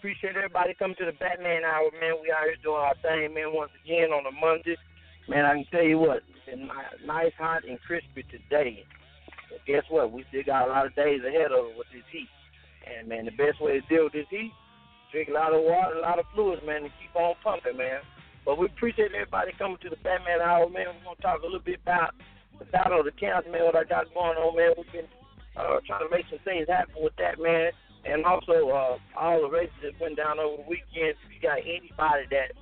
appreciate everybody coming to the Batman Hour, man. We out here doing our thing, man, once again on a Monday. Man, I can tell you what, it's nice, hot, and crispy today. But guess what? We still got a lot of days ahead of us with this heat. And, man, the best way to deal with this heat, drink a lot of water, a lot of fluids, man, and keep on pumping, man. But we appreciate everybody coming to the Batman Hour, man. We're to talk a little bit about the battle of the counts, man, what I got going on, man. We've been uh, trying to make some things happen with that, man. And also, uh, all the races that went down over the weekend. If you got anybody that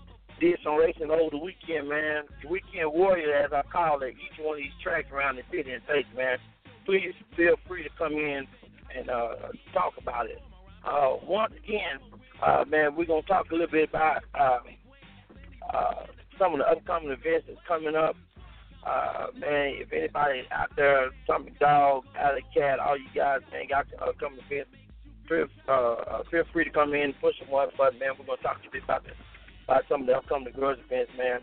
did some racing over the weekend, man, the weekend warrior, as I call it, each one of these tracks around the city and state, man, please feel free to come in and uh, talk about it. Uh, once again, uh, man, we're gonna talk a little bit about uh, uh, some of the upcoming events that's coming up. Uh, man, if anybody out there, Tommy Dog, Alley Cat, all you guys, man, got the upcoming events feel uh, feel free to come in, push some one button, man. We're gonna talk to you about this, about some of the upcoming girls events, man.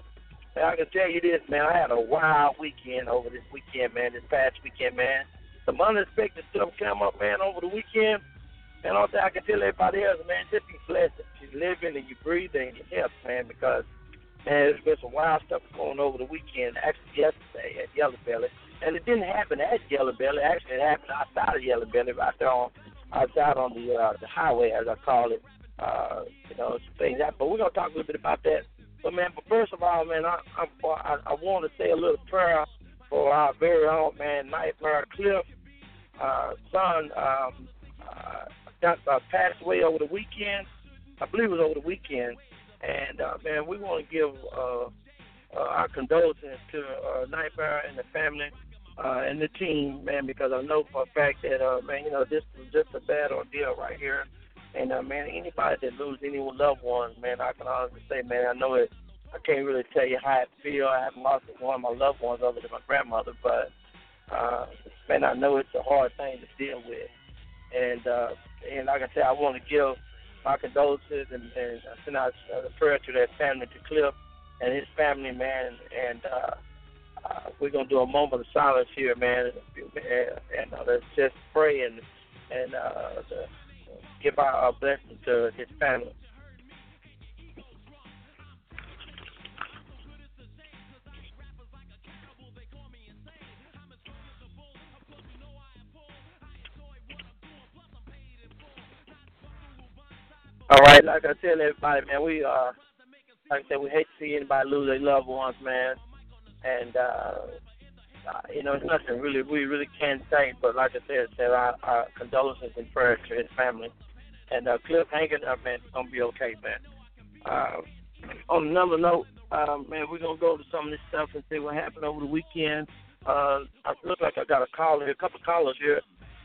And I can tell you this, man. I had a wild weekend over this weekend, man. This past weekend, man. Some unexpected stuff came up, man, over the weekend. And that I can tell everybody else, man, just be blessed that you're living and you're breathing and you're healthy, man, because man, there's been some wild stuff going over the weekend. Actually, yesterday at Yellow Belly, and it didn't happen at Yellow Belly. Actually, it happened outside of Yellow Belly, right there on outside on the uh, the highway, as I call it. Uh, you know, some things that. But we're gonna talk a little bit about that. But man, but first of all, man, I I, I, I want to say a little prayer for our very own man, Nightmare Cliff, uh, son. Um, uh, got uh, passed away over the weekend. I believe it was over the weekend. And uh, man, we want to give uh, uh, our condolences to uh, Nightmare and the family uh, and the team, man, because I know for a fact that, uh, man, you know, this is just a bad ordeal right here. And, uh, man, anybody that loses any loved ones, man, I can honestly say, man, I know it. I can't really tell you how I feel. I haven't lost one of my loved ones other than my grandmother, but, uh, man, I know it's a hard thing to deal with. And, uh, and like I said, I want to give my condolences and, and send out a prayer to that family, to Cliff and his family, man, and, uh, uh, we're gonna do a moment of silence here, man, and, uh, let's just pray and and uh, give our, our to his family. All right, like I tell everybody, man, we uh, like I said, we hate to see anybody lose their loved ones, man and uh, uh, you know, it's nothing really we really can't say. But like I said, said our, our condolences and prayers to his family. And uh, Cliff, hang it up, man. It's gonna be okay, man. Uh, on another note, uh, man, we're gonna go to some of this stuff and see what happened over the weekend. Uh, I look like I got a call here, a couple of callers here,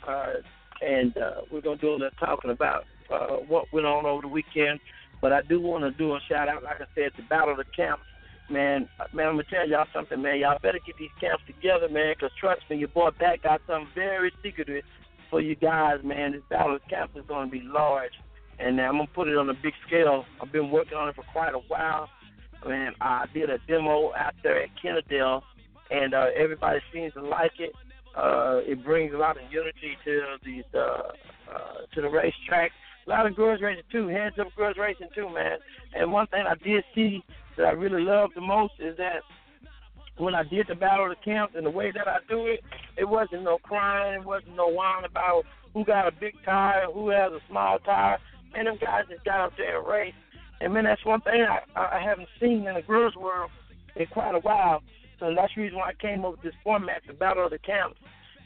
uh, and uh, we're gonna do a little talking about uh, what went on over the weekend. But I do want to do a shout out, like I said, to Battle of the Camps man, man, I'm gonna tell y'all something, man. Y'all better get these camps together, man, because trust me, your boy Pat got something very secretive for you guys, man. This battle camp is gonna be large, and I'm gonna put it on a big scale. I've been working on it for quite a while. Man, I did a demo out there at Kennedale, and uh, everybody seems to like it. Uh, it brings a lot of unity to the uh, uh, to the racetrack. A lot of girls racing too, hands up girls racing too, man. And one thing I did see that I really love the most is that when I did the battle of the camps and the way that I do it, it wasn't no crying, it wasn't no whining about who got a big tire, who has a small tire. And them guys just got up there and raced. And man, that's one thing I, I haven't seen in the girls' world in quite a while. So that's the reason why I came up with this format, the battle of the camps.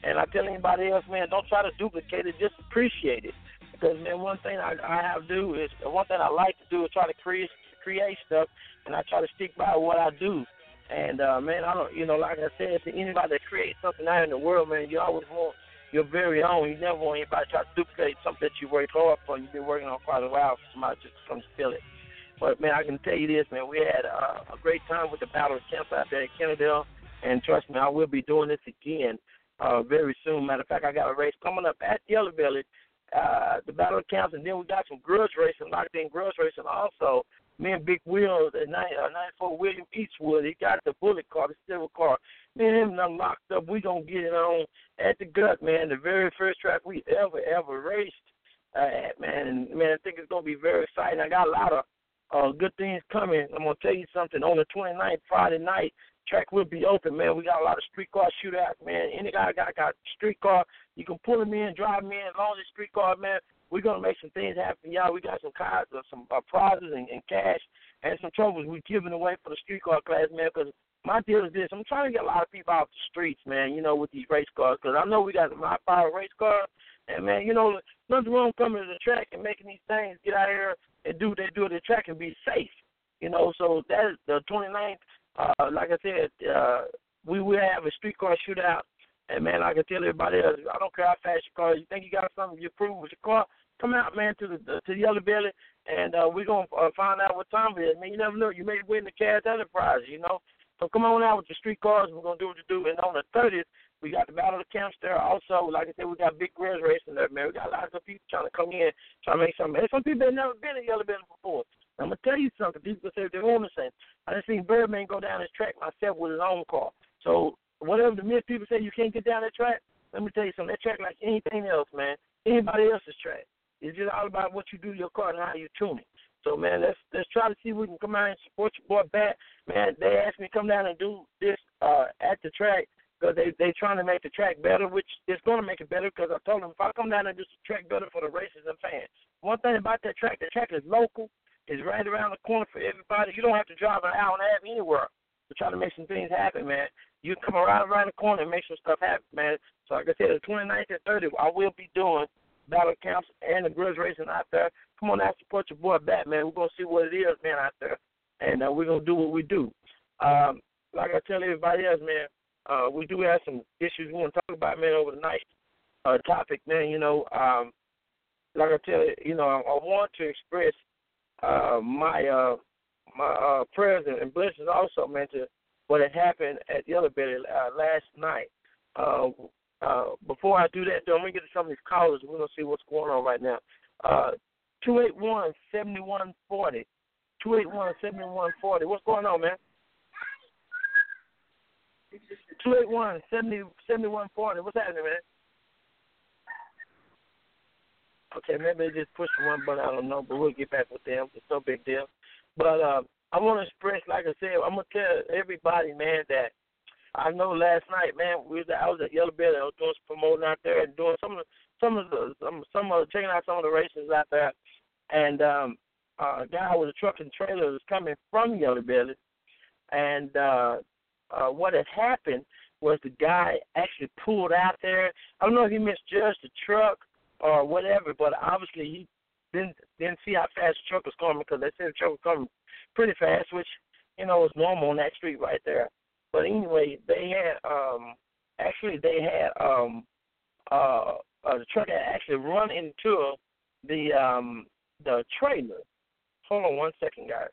And I tell anybody else, man, don't try to duplicate it, just appreciate it. Because man, one thing I, I have to do is one thing I like to do is try to create create stuff, and I try to stick by what I do. And uh, man, I don't, you know, like I said, to anybody that creates something out in the world, man, you always want your very own. You never want anybody to try to duplicate something that you worked hard for. You've been working on quite a while for somebody just to come steal it. But man, I can tell you this, man, we had uh, a great time with the Battle of Camp out there in Kennedale, and trust me, I will be doing this again uh, very soon. Matter of fact, I got a race coming up at Yellow Belly, uh, the Battle of Camps, and then we got some grudge racing, locked in grudge racing also me and Big Will, the 94 William Eastwood, he got the bullet car, the silver car. Me and him done locked up. We gonna get it on at the gut, man. The very first track we ever ever raced uh, man. And man, I think it's gonna be very exciting. I got a lot of uh, good things coming. I'm gonna tell you something. On the 29th, Friday night, track will be open, man. We got a lot of street car shootouts, man. Any guy got got street car, you can pull him in, drive him in, as long as street car, man we're gonna make some things happen, y'all. We got some cars, uh, some uh, prizes and, and cash, and some trophies we're giving away for the street car class, man. Because my deal is this: I'm trying to get a lot of people off the streets, man. You know, with these race cars, because I know we got some high power race cars, and man, you know, nothing wrong coming to the track and making these things get out here and do what they do at the track and be safe. You know, so that is the 29th. Uh, like I said, uh, we will have a street car shootout. And man, I can tell everybody else, I don't care how fast your car. You think you got something you prove with your car? come out, man, to the to the Yellow Belly, and uh, we're gonna uh, find out what time it is. Man, you never know. You may win the cash enterprise, you know. So come on out with your street cars. We're gonna do what you do. And on the thirtieth, we got the Battle of the Camps there. Also, like I said, we got big grass racing there, man. We got lots of people trying to come in, trying to make something. And some people have never been in Yellow Belly before. I'm gonna tell you something. People say they're on the same. I just seen Birdman go down this track myself with his own car. So whatever the myth people say you can't get down that track, let me tell you something. That track like anything else, man. Anybody else's track. It's just all about what you do to your car and how you tune it. So man, let's let's try to see if we can come out and support your boy back. Man, they asked me to come down and do this uh at the track because they they trying to make the track better, which is going to make it better. Because I told them if I come down and do the track better for the racers and fans. One thing about that track, the track is local. It's right around the corner for everybody. You don't have to drive an hour and a half anywhere to try to make some things happen, man. You come around around the corner and make some stuff happen, man. So like I said, the 29th and 30th, I will be doing battle camps and the grudge racing out there. Come on out, support your boy Batman. We're gonna see what it is, man, out there, and uh, we're gonna do what we do. Um, like I tell everybody else, man, uh, we do have some issues we want to talk about, man, over the night uh, topic, man. You know, um, like I tell you, you know, I, I want to express uh, my uh, my uh, prayers and blessings also, man, to what had happened at the other bed uh, last night. Uh, uh, before I do that, though, I'm going to get to some of these callers. We're going to see what's going on right now. Uh, 281 7140. 281 7140. What's going on, man? 281 7140. What's happening, man? Okay, maybe they just pushed one button. I don't know, but we'll get back with them. It's no big deal. But uh, I want to express, like I said, I'm to tell everybody, man, that I know last night, man, we was I was at Yellow Belly. I was doing some promoting out there and doing some of the, some of the some some of checking out some of the races out there. And um, uh, a guy with a truck and trailer was coming from Yellow Belly, and uh, uh, what had happened was the guy actually pulled out there. I don't know if he misjudged the truck or whatever, but obviously he didn't didn't see how fast the truck was coming because they said the truck was coming pretty fast, which you know was normal on that street right there. But anyway, they had um actually they had um uh, uh the truck had actually run into the um the trailer. Hold on one second, guys.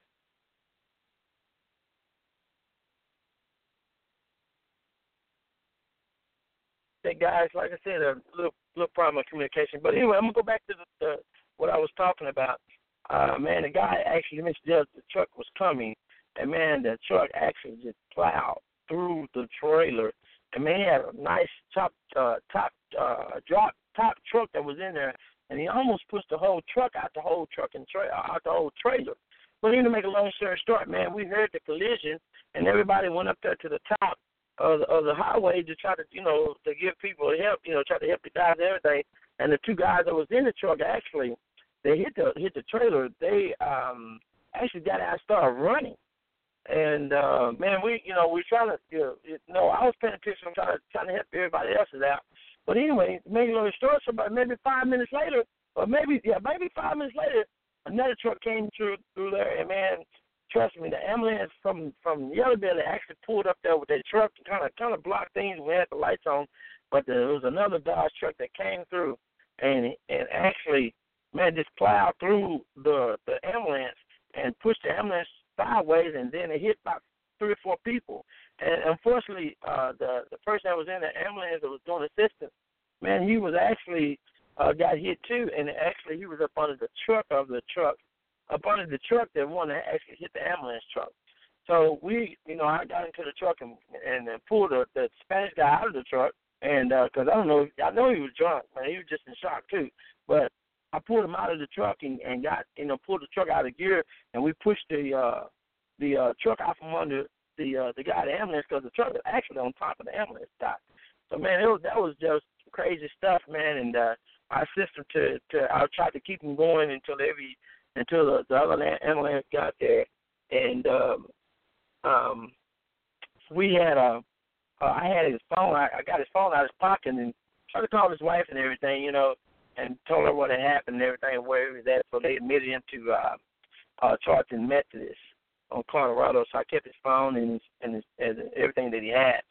Hey guys, like I said, a little little problem of communication. But anyway, I'm gonna go back to the, the what I was talking about. Uh man, the guy actually misjudged the truck was coming, and man, the truck actually just plowed through the trailer. And man, he had a nice top uh, top uh, drop top truck that was in there, and he almost pushed the whole truck out the whole truck and tra- out the whole trailer. But even to make a long story short, man, we heard the collision, and everybody went up there to the top of the, of the highway to try to, you know, to give people help, you know, try to help the guys and everything. And the two guys that was in the truck actually, they hit the hit the trailer. They um actually got out and started running. And uh man, we you know we trying to you know, you know I was paying attention, I'm trying to trying to help everybody else out. But anyway, maybe a little short, so about maybe five minutes later, or maybe yeah, maybe five minutes later, another truck came through through there, and man, trust me, the ambulance from from Yellow Belly actually pulled up there with their truck and kind of kind of blocked things. We had the lights on, but there was another Dodge truck that came through, and man, just plowed through the the ambulance and pushed the ambulance sideways, and then it hit about three or four people. And unfortunately, uh, the the person that was in the ambulance that was doing assistance, man, he was actually uh, got hit too, and actually he was up under the truck of the truck, up under the truck that one that actually hit the ambulance truck. So we, you know, I got into the truck and and, and pulled the, the Spanish guy out of the truck, and because uh, I don't know, I know he was drunk, man, he was just in shock too. But I pulled him out of the truck and and got, you know, pulled the truck out of gear, and we pushed the uh the uh truck out from under the uh the guy the ambulance because the truck was actually on top of the ambulance dock. So man, it was that was just crazy stuff, man, and uh I assisted to to I tried to keep him going until every until the, the other ambulance got there, and um, um, we had a uh, I had his phone. I, I got his phone out of his pocket and tried to call his wife and everything, you know, and told her what had happened and everything where he was at. So they admitted him to uh, uh, Charlton Methodist on Colorado. So I kept his phone and his, and, his, and everything that he had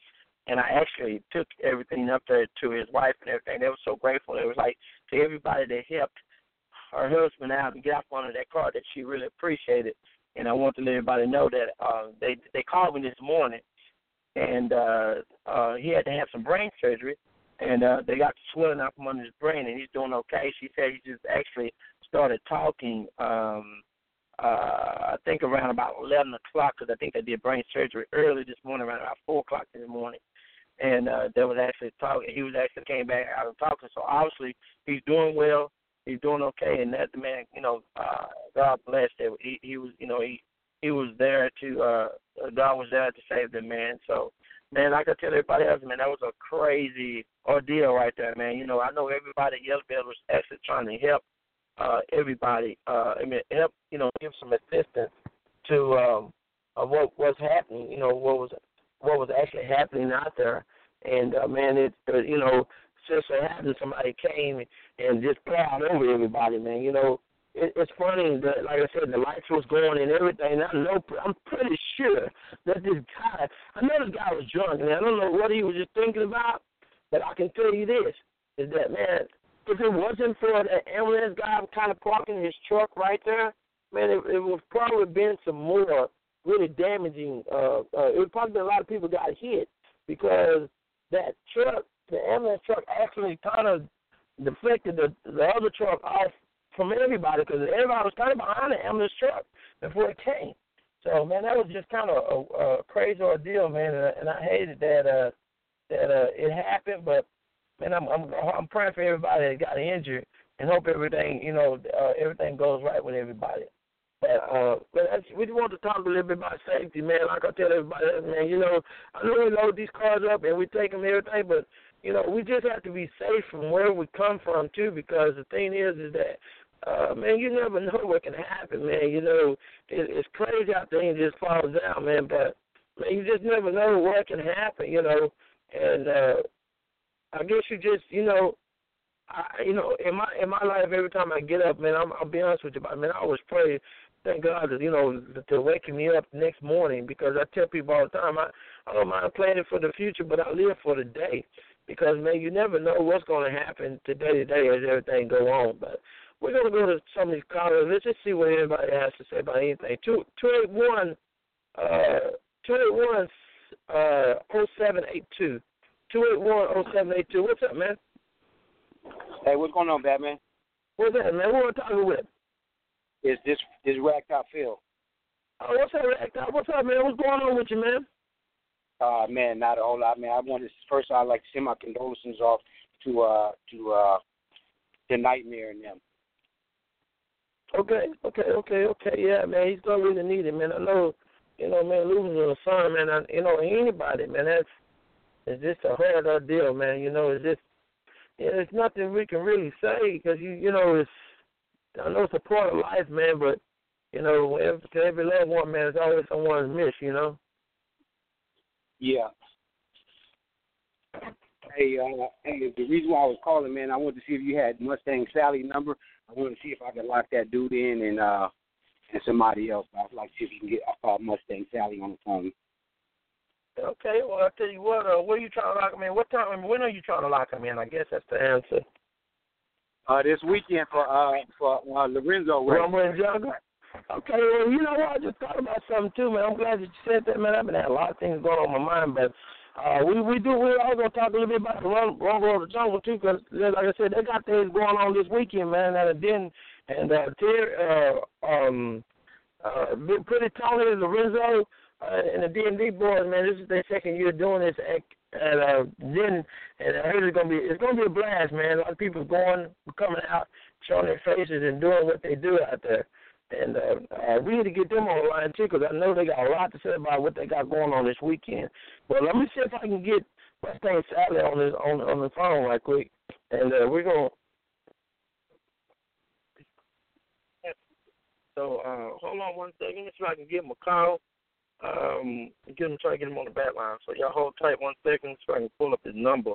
and I actually took everything up there to his wife and everything. They were so grateful. It was like to everybody that helped her husband out and get off of that car that she really appreciated. And I want to let everybody know that uh, they they called me this morning, and uh, uh, he had to have some brain surgery, and uh, they got the swelling out from under his brain, and he's doing okay. She said he just actually started talking. um uh, I think around about 11 o'clock because I think they did brain surgery early this morning, around about 4 o'clock in the morning and uh, there was actually talking. He was actually came back out and talking. So obviously he's doing well. He's doing okay, and that the man, you know, uh, God bless him. He, he was, you know, he he was there to. uh God was there to save the man. So, man, I tell everybody else, man, that was a crazy ordeal right there, man. You know, I know everybody at Yellow was actually trying to help uh everybody. Uh, I mean, help, you know, give some assistance to um, uh, what was happening. You know, what was what was actually happening out there. And uh, man, it uh, you know just so happened somebody came and just plowed over everybody, man. You know, it, it's funny that like I said, the lights was going and everything. And I know I'm pretty sure that this guy, I know this guy was drunk, and I don't know what he was just thinking about, but I can tell you this: is that man, if it wasn't for that ambulance guy kind of parking his truck right there, man, it, it would probably been some more really damaging. Uh, uh, it would probably be a lot of people got hit because that truck, the ambulance truck, actually kind of deflected the the other truck off from everybody because everybody was kind of behind the ambulance truck before it came. So man, that was just kind of a, a crazy ordeal, man, and, and I hated that uh, that uh, it happened. But man, I'm I'm I'm praying for everybody that got injured and hope everything you know uh, everything goes right with everybody. But uh, but we just want to talk a little bit about safety, man. Like I tell everybody, man, you know, I know we load these cars up and we take them everything, but you know, we just have to be safe from where we come from too. Because the thing is, is that uh, man, you never know what can happen, man. You know, it, it's crazy out there and just falls down, man. But man, you just never know what can happen, you know. And uh, I guess you just, you know, I, you know, in my in my life, every time I get up, man, I'm, I'll be honest with you, man, I always pray thank God, that, you know, to waking me up next morning because I tell people all the time, I, I don't mind planning for the future, but I live for the day because man, you never know what's going to happen today to day as everything go on. But we're going to go to some of these callers. Let's just see what anybody has to say about anything. Two two eight one uh two eight one uh oh seven eight two. Two eight one oh seven eight two. What's up, man? Hey, what's going on, Batman? What's that, man? Who are talking with? is this this Ragtop Phil. Oh, what's up, Ragtop? What's up, man? What's going on with you, man? Uh man, not a whole lot, man. I wanted to, first I'd like to send my condolences off to uh to uh the nightmare and them. Okay, okay, okay, okay. Yeah, man, he's gonna really need it, man. I know, you know, man, losing a son, man. I, you know, anybody, man, that's it's just a hard deal, man. You know, it's just, yeah, there's nothing we can really say because you, you know, it's. I know it's a part of life, man, but you know, every, to every loved one, man, there's always someone miss, you know. Yeah. Hey, uh, hey, the reason why I was calling, man, I wanted to see if you had Mustang Sally number. I wanted to see if I could lock that dude in and uh and somebody else. But I'd like to see if you can get uh, Mustang Sally on the phone. Okay, well I'll tell you what, uh, what are you trying to lock him in? What time? I mean, when are you trying to lock him in? I guess that's the answer. Uh, this weekend for uh for uh, Lorenzo. Right? Rumble and Okay, well, you know what? I just thought about something too, man. I'm glad that you said that, man. I've been having a lot of things going on in my mind, but uh, we we do. We're all gonna talk a little bit about the run, Rumble of the Jungle too, because like I said, they got things going on this weekend, man. And then and uh, Ter, uh, um, uh, pretty Tony Lorenzo uh, and the D and D boys, man. This is their second year doing this. At, and uh, then and I heard it's gonna be it's gonna be a blast, man. A lot of people going, coming out, showing their faces and doing what they do out there. And uh, we need to get them on the line too, because I know they got a lot to say about what they got going on this weekend. But let me see if I can get Mustang Sally on this on on the phone right quick, and uh, we're gonna. So uh, hold on one second. If I can give him a call. Um, get him try to get him on the back line. So y'all hold tight one second so I can pull up his number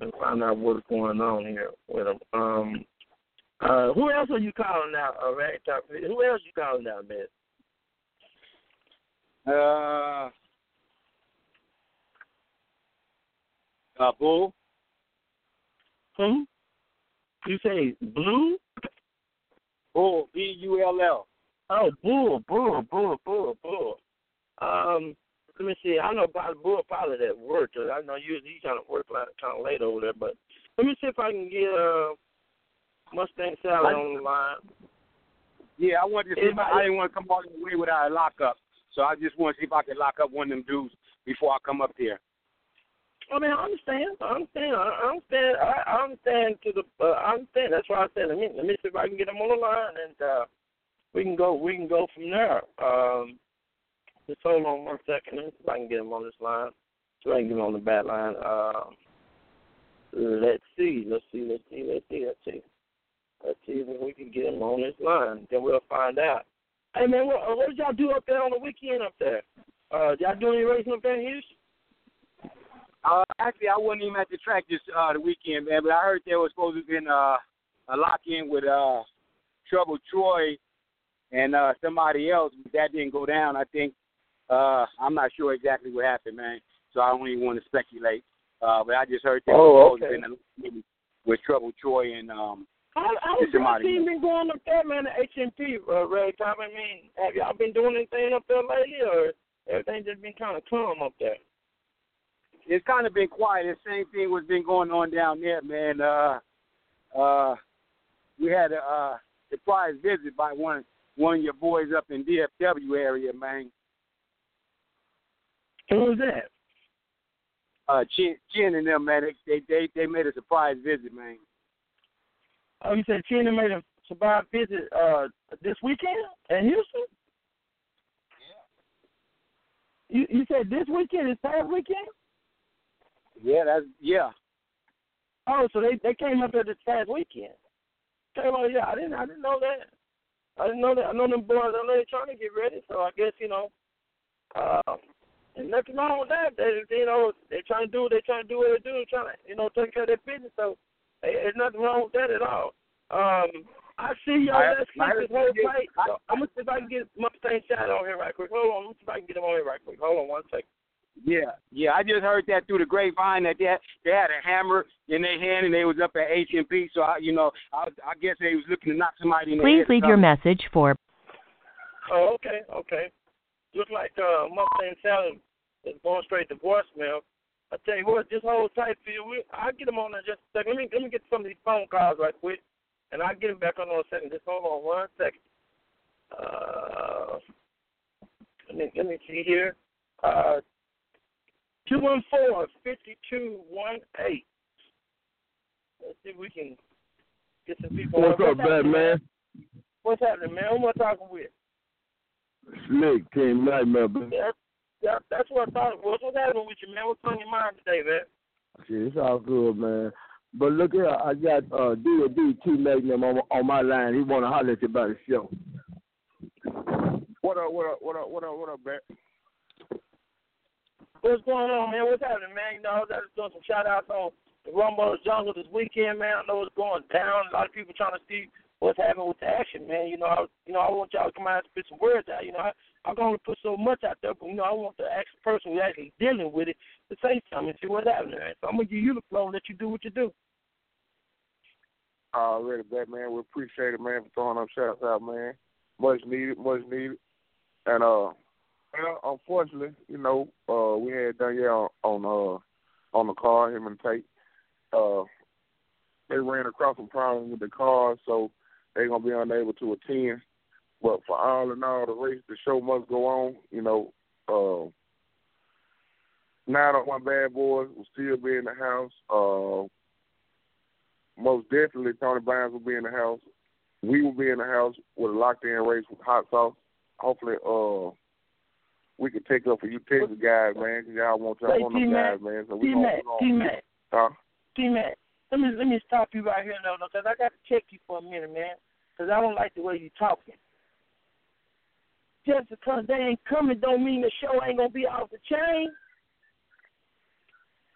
and find out what's going on here with him. Um, uh, who else are you calling out, uh, Ragtop? Who else you calling out, man? Uh, uh, Bull. Hmm? You say Blue? Bull, B U L L. Oh, Bull, Bull, Bull, Bull, Bull. Um, let me see. I know about Bull probably at work. I know you he's trying to work kind of late over there, but let me see if I can get uh Mustang Sally on the line. Yeah, I wanted to see if I, I didn't want to come all the way without a lockup. So I just want to see if I could lock up one of them dudes before I come up there. I mean, I understand. I understand. I understand. I, understand to the. Uh, I understand. That's why I said let me let me see if I can get them on the line and uh, we can go. We can go from there. Um, just hold on one second. Let me see if I can get them on this line. So I can get them on the bat line. Uh, let's see. Let's see. Let's see. Let's see. Let's see. Let's see if we can get him on this line. Then we'll find out. Hey man, what, what did y'all do up there on the weekend up there? Uh, y'all do any racing up there in Houston? Uh, actually, I wasn't even at the track this uh the weekend, man. But I heard there was supposed to be uh, a lock in with uh Trouble Troy and uh somebody else, but that didn't go down. I think uh I'm not sure exactly what happened, man. So I don't even want to speculate. Uh, but I just heard there oh, was supposed okay. to be with Trouble Troy and um how, how's your team been going up there, man, the HMP, uh, Ragtop? I mean, have y'all been doing anything up there lately, or everything just been kind of calm up there? It's kind of been quiet. The same thing was been going on down there, man. Uh, uh, we had a uh, surprise visit by one one of your boys up in DFW area, man. Who was that? Uh, Chin, Chin and them, man. They they they made a surprise visit, man. Oh, you said Chena made a surprise visit uh this weekend in Houston? Yeah. You you said this weekend is past weekend? Yeah, that's yeah. Oh, so they they came up there this past weekend. Okay, well yeah, I didn't I didn't know that. I didn't know that. I know them boys. Know they're trying to get ready, so I guess you know. Uh, and nothing wrong with that. They, you know, they're trying to do what they're trying to do what they do, trying to, you know, take care of their business. So there's nothing wrong with that at all. Um, I see y'all. Let's keep this whole fight. So I'm gonna see if I can get Mustang shot on here right quick. Hold on. Let me see if I can get him on here right quick. Hold on one second. Yeah, yeah. I just heard that through the grapevine that they had, they had a hammer in their hand and they was up at HMP. So I, you know, I, I guess they was looking to knock somebody in the Please head. leave your message for. Oh, okay, okay. Look like uh, Mustang Sally is going straight to voicemail. I tell you what, just hold tight for you. I'll get him on there just a second. Let me let me get some of these phone calls right quick, and I'll get him back on in a second. Just hold on one second. Uh, let me let me see here. Uh, two one four fifty two one eight. Let's see if we can get some people. What's up, Batman? What's happening, man? Who am I talking with? Slick Team Nightmare. Yeah, yeah, that's what I thought it was. What's happening with you, man? What's on your mind today, man? Shit, it's all good, man. But look here, I got uh D D T-Mac them on on my line. He wanna holler at you about the show. What up, what up, what up, what up, what up, man? What's going on, man? What's happening, man? You know, I was just doing some shout outs on the Rumble Jungle this weekend, man. I know it's going down. A lot of people trying to see what's happening with the action, man. You know, I, you know, I want y'all to come out and spit some words out. You know, I, going to put so much out there, but you know, I want the actual person who's actually dealing with it to say something and see what's happening. Man. So I'm gonna give you the floor and let you do what you do. Already, Batman. We appreciate it, man, for throwing up shouts out, man. Much needed, much needed. And uh, well, unfortunately, you know, uh, we had Danielle on uh on the car, him and Tate. Uh, they ran across some problems with the car, so they're gonna be unable to attend. But for all in all, the race, the show must go on. You know, uh, nine of my bad boys will still be in the house. Uh, most definitely, Tony Bynes will be in the house. We will be in the house with a locked in race with hot sauce. Hopefully, uh, we can take up for you Texas guys, man, because y'all want y'all want them guys, man. So we T-Mac, T-Mac, huh? T-Mac. Let me let me stop you right here, though, because I got to check you for a minute, man, because I don't like the way you talking. Just because they ain't coming don't mean the show ain't gonna be off the chain.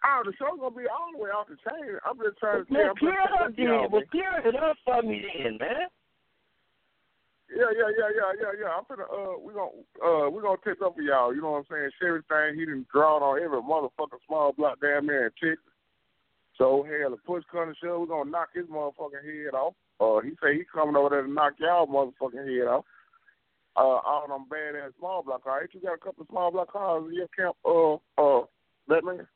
Oh, the show's gonna be all the way off the chain. I'm just trying to Man, clear it up then. Well, clear it up for me then, man. Yeah, yeah, yeah, yeah, yeah, yeah. I'm finna uh we gonna uh we gonna take up for y'all, you know what I'm saying? Sherry thing, he didn't draw on every motherfucking small block down there in Texas. So hell, the push come to shove, we're gonna knock his motherfucking head off. Uh he say he coming over there to knock y'all motherfucking head off. Uh all them bad ass small block cars. Ain't you got a couple of small block cars in your camp uh uh that man?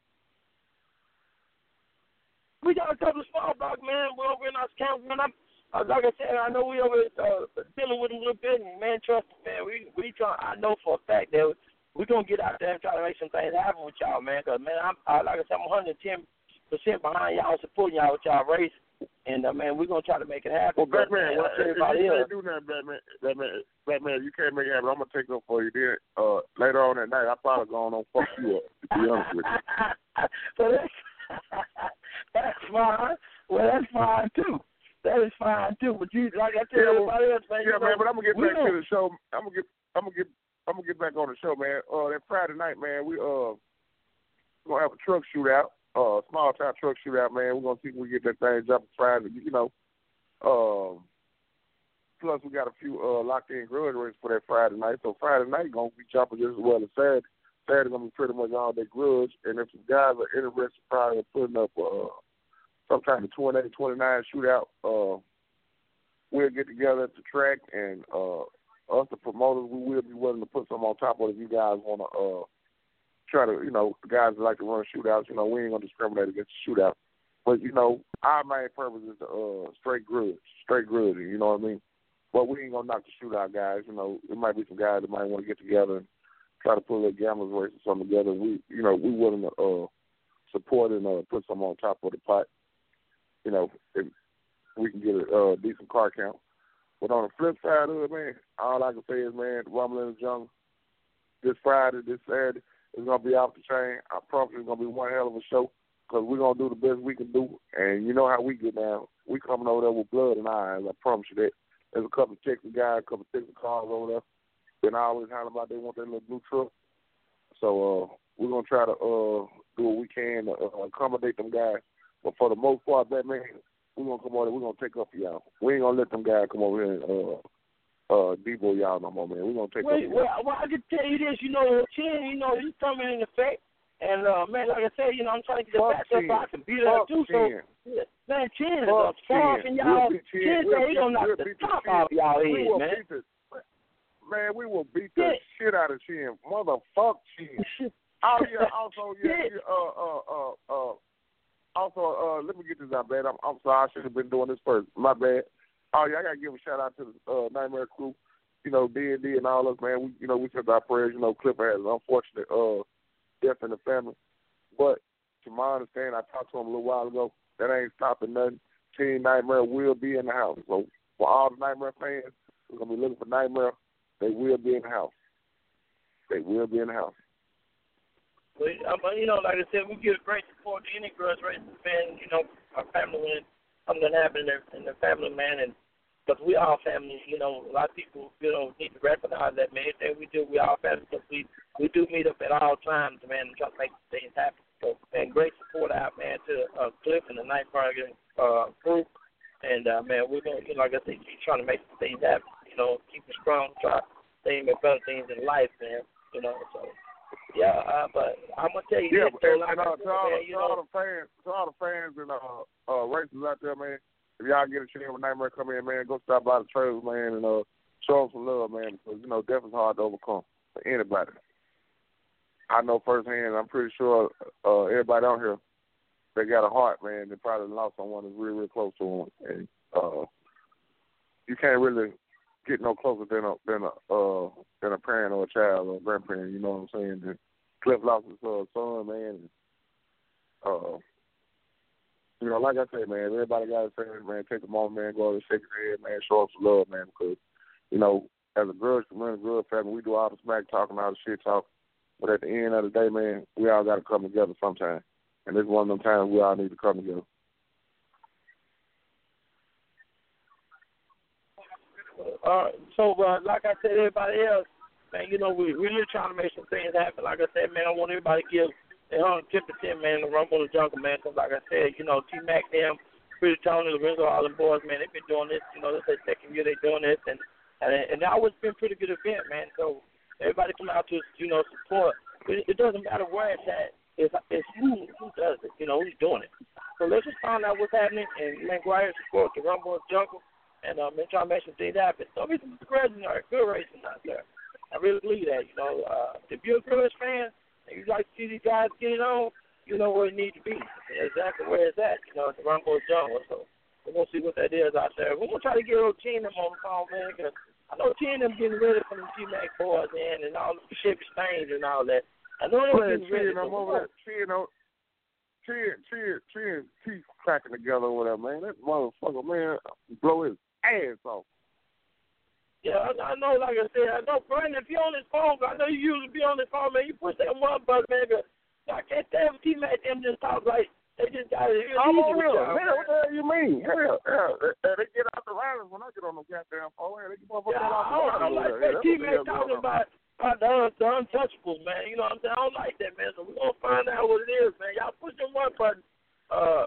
We got a couple of small block man. We're over in our camp, man. I'm, uh, like I said, I know we over uh, dealing with a little bit, man, trust me, man. We we try. I know for a fact that we're gonna get out there and try to make some things happen with y'all, man. Cause man, I'm uh, like I said, I'm 110 percent behind y'all, supporting y'all with y'all race, and uh, man, we're gonna try to make it happen. Well, Batman, but, man, well, if everybody you else. can't do nothing, Batman, Batman, Batman, you can't make it happen. I'm gonna take up for you. Then uh, later on that night, I probably on fuck you up. To be honest with you. so that's that's fine. Well, that's fine too. That is fine too. But you, like I tell Yeah, everybody else, man. Yeah, you know, man, but I'm gonna get back don't- to the show. I'm gonna get, I'm gonna get, I'm gonna get back on the show, man. Uh, that Friday night, man, we uh gonna have a truck shootout, uh, small town truck shootout, man. We're gonna see if we get that thing jumping Friday. You know, um, plus we got a few uh locked in grudge races for that Friday night. So Friday night gonna be jumping just as well as Saturday. Saturday gonna be pretty much all day grudge, and if some guys are interested, probably putting up uh some kind of 28, 29 shootout. Uh, we'll get together at the track, and uh, us, the promoters, we will be willing to put some on top of it if you guys want to uh, try to, you know, guys that like to run shootouts, you know, we ain't to discriminate against the shootout. But, you know, our main purpose is to uh, straight grudge, straight grudge, you know what I mean? But we ain't to knock the shootout guys. You know, there might be some guys that might want to get together and try to put a gamblers race or something together. We, you know, we willing to uh, support and uh, put some on top of the pot. You know, if we can get a uh, decent car count. But on the flip side of it, man, all I can say is, man, Rumble in the Jungle this Friday, this Saturday, going to be off the chain. I promise you it's to be one hell of a show because we're to do the best we can do. And you know how we get down. We coming over there with blood in our eyes. I promise you that. There's a couple of Texas guys, a couple of Texas cars over there. Been always hollering about they want that little blue truck. So uh, we're to try to uh, do what we can to uh, accommodate them guys. But for the most part, Batman, we're gonna come over there, we're gonna take up for y'all. We ain't gonna let them guys come over here and uh uh debo y'all no more, man. We're gonna take Wait, up well, well, I can tell you this, you know, Chin, you know, he's coming in effect. And, uh, man, like I said, you know, I'm trying to get Fuck back so Chin. I can beat Fuck too. So, man, Chin is a fuck, and y'all, We'll Chin. Said he gonna knock the the top off y'all head, man. the man, we will beat the Yeah. shit out of Chin. Motherfuck Chin. Oh yeah, also yeah, Yeah. yeah uh uh uh uh also uh let me get this out, man. I'm I'm sorry, I should have been doing this first. My bad. Oh yeah, I gotta give a shout out to the uh Nightmare crew, you know, D and D and all of us, man. We you know, we took our prayers, you know, Clipper has an unfortunate uh death in the family. But to my understanding, I talked to him a little while ago, that ain't stopping nothing. Team Nightmare will be in the house. So for all the Nightmare fans, We're gonna be looking for Nightmare. They will be in the house. They will be in the house. But, um, you know, like I said, we give great support to any grudge racing fan. You know, our family something happen in their, in their family, man, and because we all family. You know, a lot of people, you know, need to recognize that, man. Everything we do, we all family because we we do meet up at all times, man, and try to make things happen. So, and great support out, man, to uh, Cliff and the Night Burger uh, group. And uh, man, we're gonna, you know, like I said, keep trying to make things happen. You know, keep it strong, try to stay in better things in life, man. You know, so yeah, uh, but I'm gonna tell you Yeah, this, though, and, and, uh, to all, man, the, to all the fans, to all the fans and uh, uh, racers out there, man. If y'all get a chance when Nightmare come in, man, go stop by the trails, man, and uh, show them some love, man, because you know death is hard to overcome for anybody. I know firsthand. I'm pretty sure uh, everybody out here, they got a heart, man. They probably lost someone that's real, real close to them, and uh, you can't really get no closer than a than a uh, than a parent or a child or a grandparent. You know what I'm saying? And Cliff lost his uh, son, man. Uh, you know, like I said, man, everybody got to say, man, take a moment, man, go over and shake his head, man, show up some love, man, because, you know, as a grudge community, grudge family, we do all the smack talking, all the shit talk. But at the end of the day, man, we all got to come together sometime. And this is one of them times we all need to come together. Uh, so, uh, like I said, everybody else, man, you know, we we really trying to make some things happen. Like I said, man, I want everybody to give their hundred ten percent, man, the Rumble the Jungle, man. Because, like I said, you know, T Mac, them, Pretty Tony, Lorenzo, all them boys, man, they've been doing this. You know, this is their second year they doing this, and and and that always been a pretty good event, man. So everybody come out to you know support. It, it doesn't matter where it's at. It's, it's who who does it. You know, who's doing it. So let's just find out what's happening and man, go out and support the Rumble the Jungle and um, and try to make some things happen. So be some grudging or good racing out there. I really believe that. You know, uh, if you're a Grudge fan and you like to see these guys get it on, you know where it needs to be. Exactly where it's at. You know, it's the Rumble Jungle. So we're gonna see what that is out there. We're gonna try to get old T and them on the phone, man, because I know T and them getting ready for the T Mac boys in and all the Chevy Stains and all that. I know they're getting ready. I'm over there, cheering, cheering, cheering, teeth cracking together over there, man. That motherfucker, man, blow his ass off. Yeah, I, I know. Like I said, I know, Brandon. If you're on his phone, I know you usually be on his phone, man. You push that one button, man. But I can't stand when teammates them just talk like they just got it. I'm on real. Hell, what the hell you mean? Hell, hell, they, they get out the riders when I get on the goddamn phone. Hell, they get motherfuckers Yeah, out I the don't, I don't like that the T-Mac talking about about the, the untouchables, man. You know what I'm saying? I don't like that, man. So we're gonna find out what it is, man. Y'all push them one button. Uh,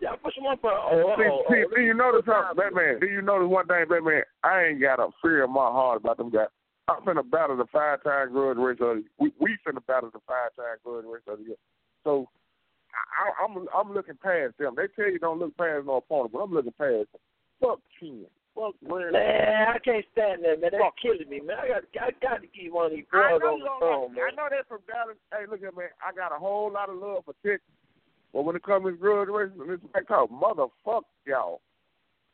y'all push them one button. Oh, See, oh, see, oh, do you oh, notice something, oh, oh. Batman? Do you notice one thing, Batman? I ain't got a fear in my heart about them guys. I'm finna battle the five time grudge race of the we we finna battle the five time grudge race of the year. So I, I'm I'm looking past them. They tell you don't look past no opponent, but I'm looking past them. Fuck Ken. Fuck Red. Man, I can't stand that, man. That's killing me, man. I got, I got to keep one of these I on the phone, don't I know that from Dallas. Hey, look at me. I got a whole lot of love for Texas. But when it comes to grudge racing, it's like talk, motherfuck y'all.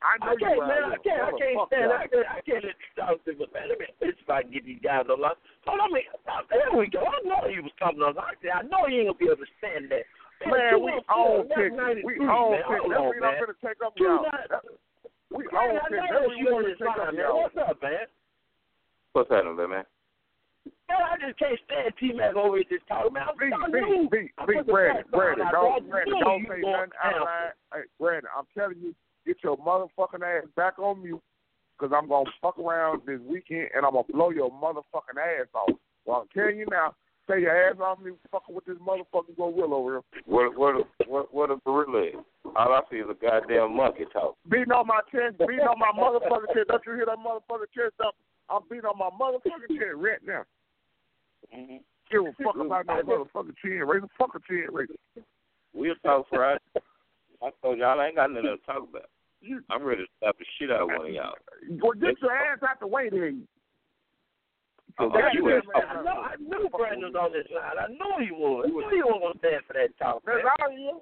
I know I can't, man. I can't. I can't stand. y'all. I can't. I can't let you talk to me, man. Let me bitch if I can get these guys on line. Hold on, me. Oh, there we go. I know he was coming on. I said, I know he ain't gonna be able to stand that. Man, we own Texas. Texas. We man. own Hold Texas. on, That's what I'm man. finna take up y'all. nine- That- We Man, own I That's what you we on want to take up y'all. What's up, man? What's happening, man? Man, I just can't stand T-Mac over here just talking, man. B, I B, knew. B, I B, put the Brandon, Brandon, don't, bro. Brandon, don't say going nothing out of line. Hey, Brandon, I'm telling you, get your motherfucking ass back on mute, because I'm going to fuck around this weekend, and I'm going to blow your motherfucking ass off. Well, I'm telling you now, take your ass off me fucking with this motherfucking go will over here. What what what what a gorilla is? All I see is a goddamn monkey talk. Beating on my chest, beating on my motherfucking chest. Don't you hear that motherfucking chest up? I'm beating on my motherfucking chin right now. Mm-hmm. Give a fuck about no motherfucking chin race. Fuck a chin race. We'll talk Friday. I told y'all I ain't got nothing to talk about. I'm ready to slap the shit out of one of y'all. well, get your ass out the way then. Oh, ain't man. I know, I knew Brandon was on this line. I knew he was. I knew he wasn't gonna stand for that talk, man. That's all you.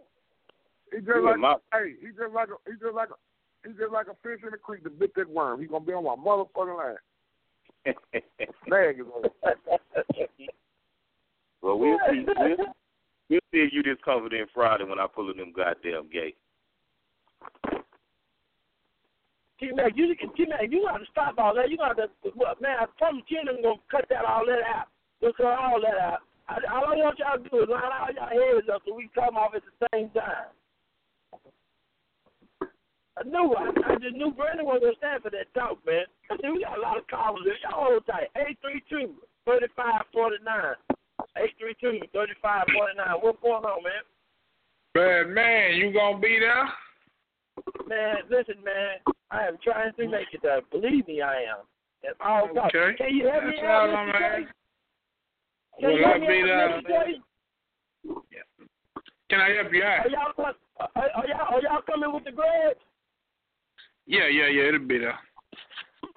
He just You like my hey, he just like a he just like a he just like a fish in the creek that bit that worm. He gonna be on my motherfucking line. Well, we'll see. We'll, we'll see if you this confident Friday when I pull in them goddamn gates. T-Mac, you, T-Mac, you got to stop all that. You got to, well, man, from Jim going to cut that all that out. Just cut all that out. I, all I want y'all to do is line all y'all heads up so we come off at the same time. I knew I, I just knew Brandon was gonna stand for that talk, man. I said we got a lot of callers. Y'all hold tight. Eight three two thirty five forty nine. Eight three two thirty five forty nine. What's going on, man? Bad man, you gonna be there? Man, listen, man. I am trying to make it there. Believe me, I am. And all okay. Can you help me That's out, Mr. Asking. Can you Will I help me be out? Mr. J? Can I help you out? Are y'all, are, are y'all, are y'all coming with the grad? Yeah, yeah, yeah, it'll be there.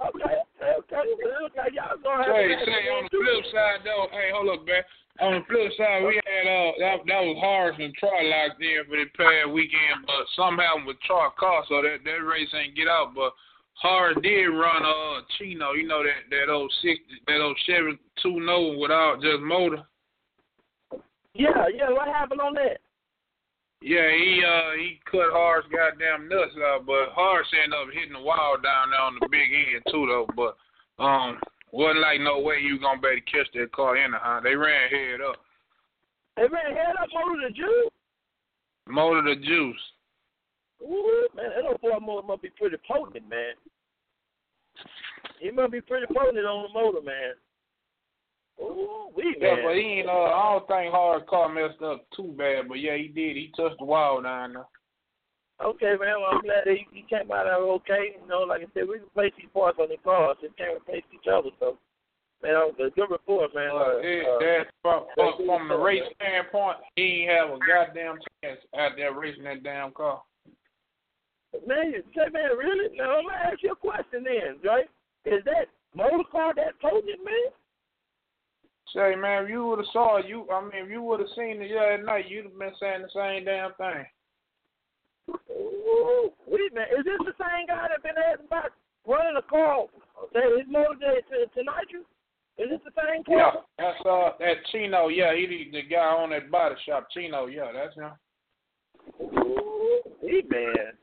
Okay, okay, okay. Y'all gonna have Say, to say on the flip side though, hey, hold up, man. On the flip side, we had uh that that was Horace and Troy locked in for the past weekend, but somehow with Troy car, so that that race ain't get out. But Horace did run uh Chino, you know that that old six that old Chevy two no without just motor. Yeah, yeah. What happened on that? Yeah, he uh he cut Horace goddamn nuts out, but Horace ended up hitting the wall down there on the big end too though. But um wasn't like no way you gonna be able to catch that car anyhow. They ran head up. They ran head up over the Jew. Motor the juice. Ooh, man, that old boy motor must be pretty potent, man. He must be pretty potent on the motor, man. Ooh, we Yeah, but he ain't uh I don't think hard car messed up too bad, but yeah he did. He touched the wall down there. Okay, man. Well, I'm glad that he, he came out of okay. You know, like I said, we replace these parts on the cars. They can't replace each other. So, man, that was a good report, man. Uh, Uh, it, uh, that from, from, from the race standpoint, he ain't have a goddamn chance out there racing that damn car. Man, you say, man, really? Now, I'm gonna ask you a question then, right? Is that motor car that potent, man? Say man, if you would have saw you I mean if you would have seen it the other night, you'd have been saying the same damn thing. Ooh, wait a minute. Is this the same guy that been asking about running a car? That his motor to, to, to? Is this the same Yeah, that's uh that Chino, yeah, he the, the guy on that body shop, Chino, yeah, that's him. Ooh, hey, man.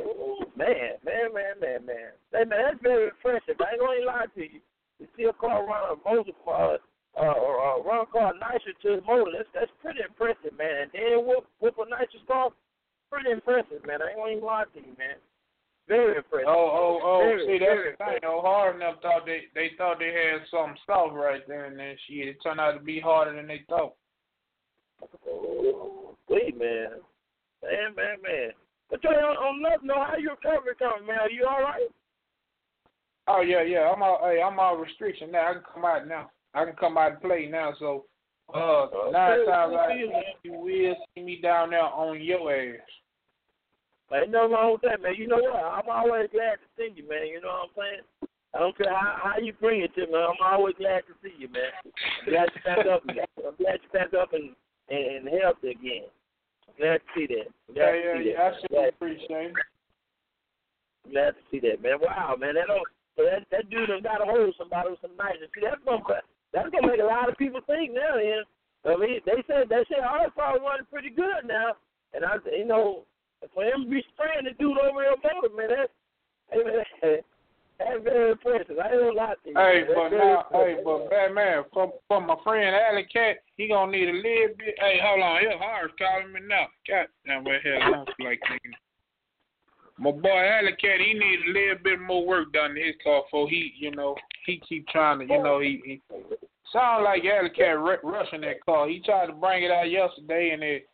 Ooh, man, man, man, man, man. Hey, man, that's very impressive. I ain't gonna lie to you. You see a car run a motor car, uh, or uh, run a car nicer to the motor. That's that's pretty impressive, man. And then whoop whoop a nicer car. Pretty impressive, man. I ain't gonna even lie to you, man. Very impressive. Oh, oh, oh, Very, see that's the thing. Oh, hard enough thought they they thought they had something soft right there and then shit, it turned out to be harder than they thought. Ooh, wait, man. Man, man, man. But tell you on, on nothing, though, how your recovery coming, man? Are you all right? Oh yeah, yeah. I'm all hey, I'm all restriction now. I can come out now. I can come out and play now, so uh Okay, nine times good out of you, ten you will see me down there on your ass. Ain't nothing wrong with that, man. You know what? I'm always glad to see you, man. You know what I'm saying? I don't care how, how you bring it to me. I'm always glad to see you, man. I'm glad you back up. I'm glad you back up and and, and healthy again. I'm glad to see that. I'm glad Yeah, to yeah, see yeah. that. I man. should appreciate it. Glad to see that, man. Wow, man. That don't, so that that dude done got a hold of somebody with some nice. See, that's gonna that's gonna make a lot of people think now. Yeah, I mean, they said they said probably running pretty good now, and I, you know, for him to be spraying the dude over there motor, man, that's hey, man, that's very impressive. I ain't gonna lie to you. Hey, man. But now, hey, but Batman, from from my friend Alley Cat, he gonna need a little bit. Hey, hold on, here, Harris calling me now. God damn, the hell? I like thinking. My boy Alley Cat, he need a little bit more work done to his car for he, you know, he keep trying to, you know, he, he sound like Alley Cat r- rushing that car. He tried to bring it out yesterday, and it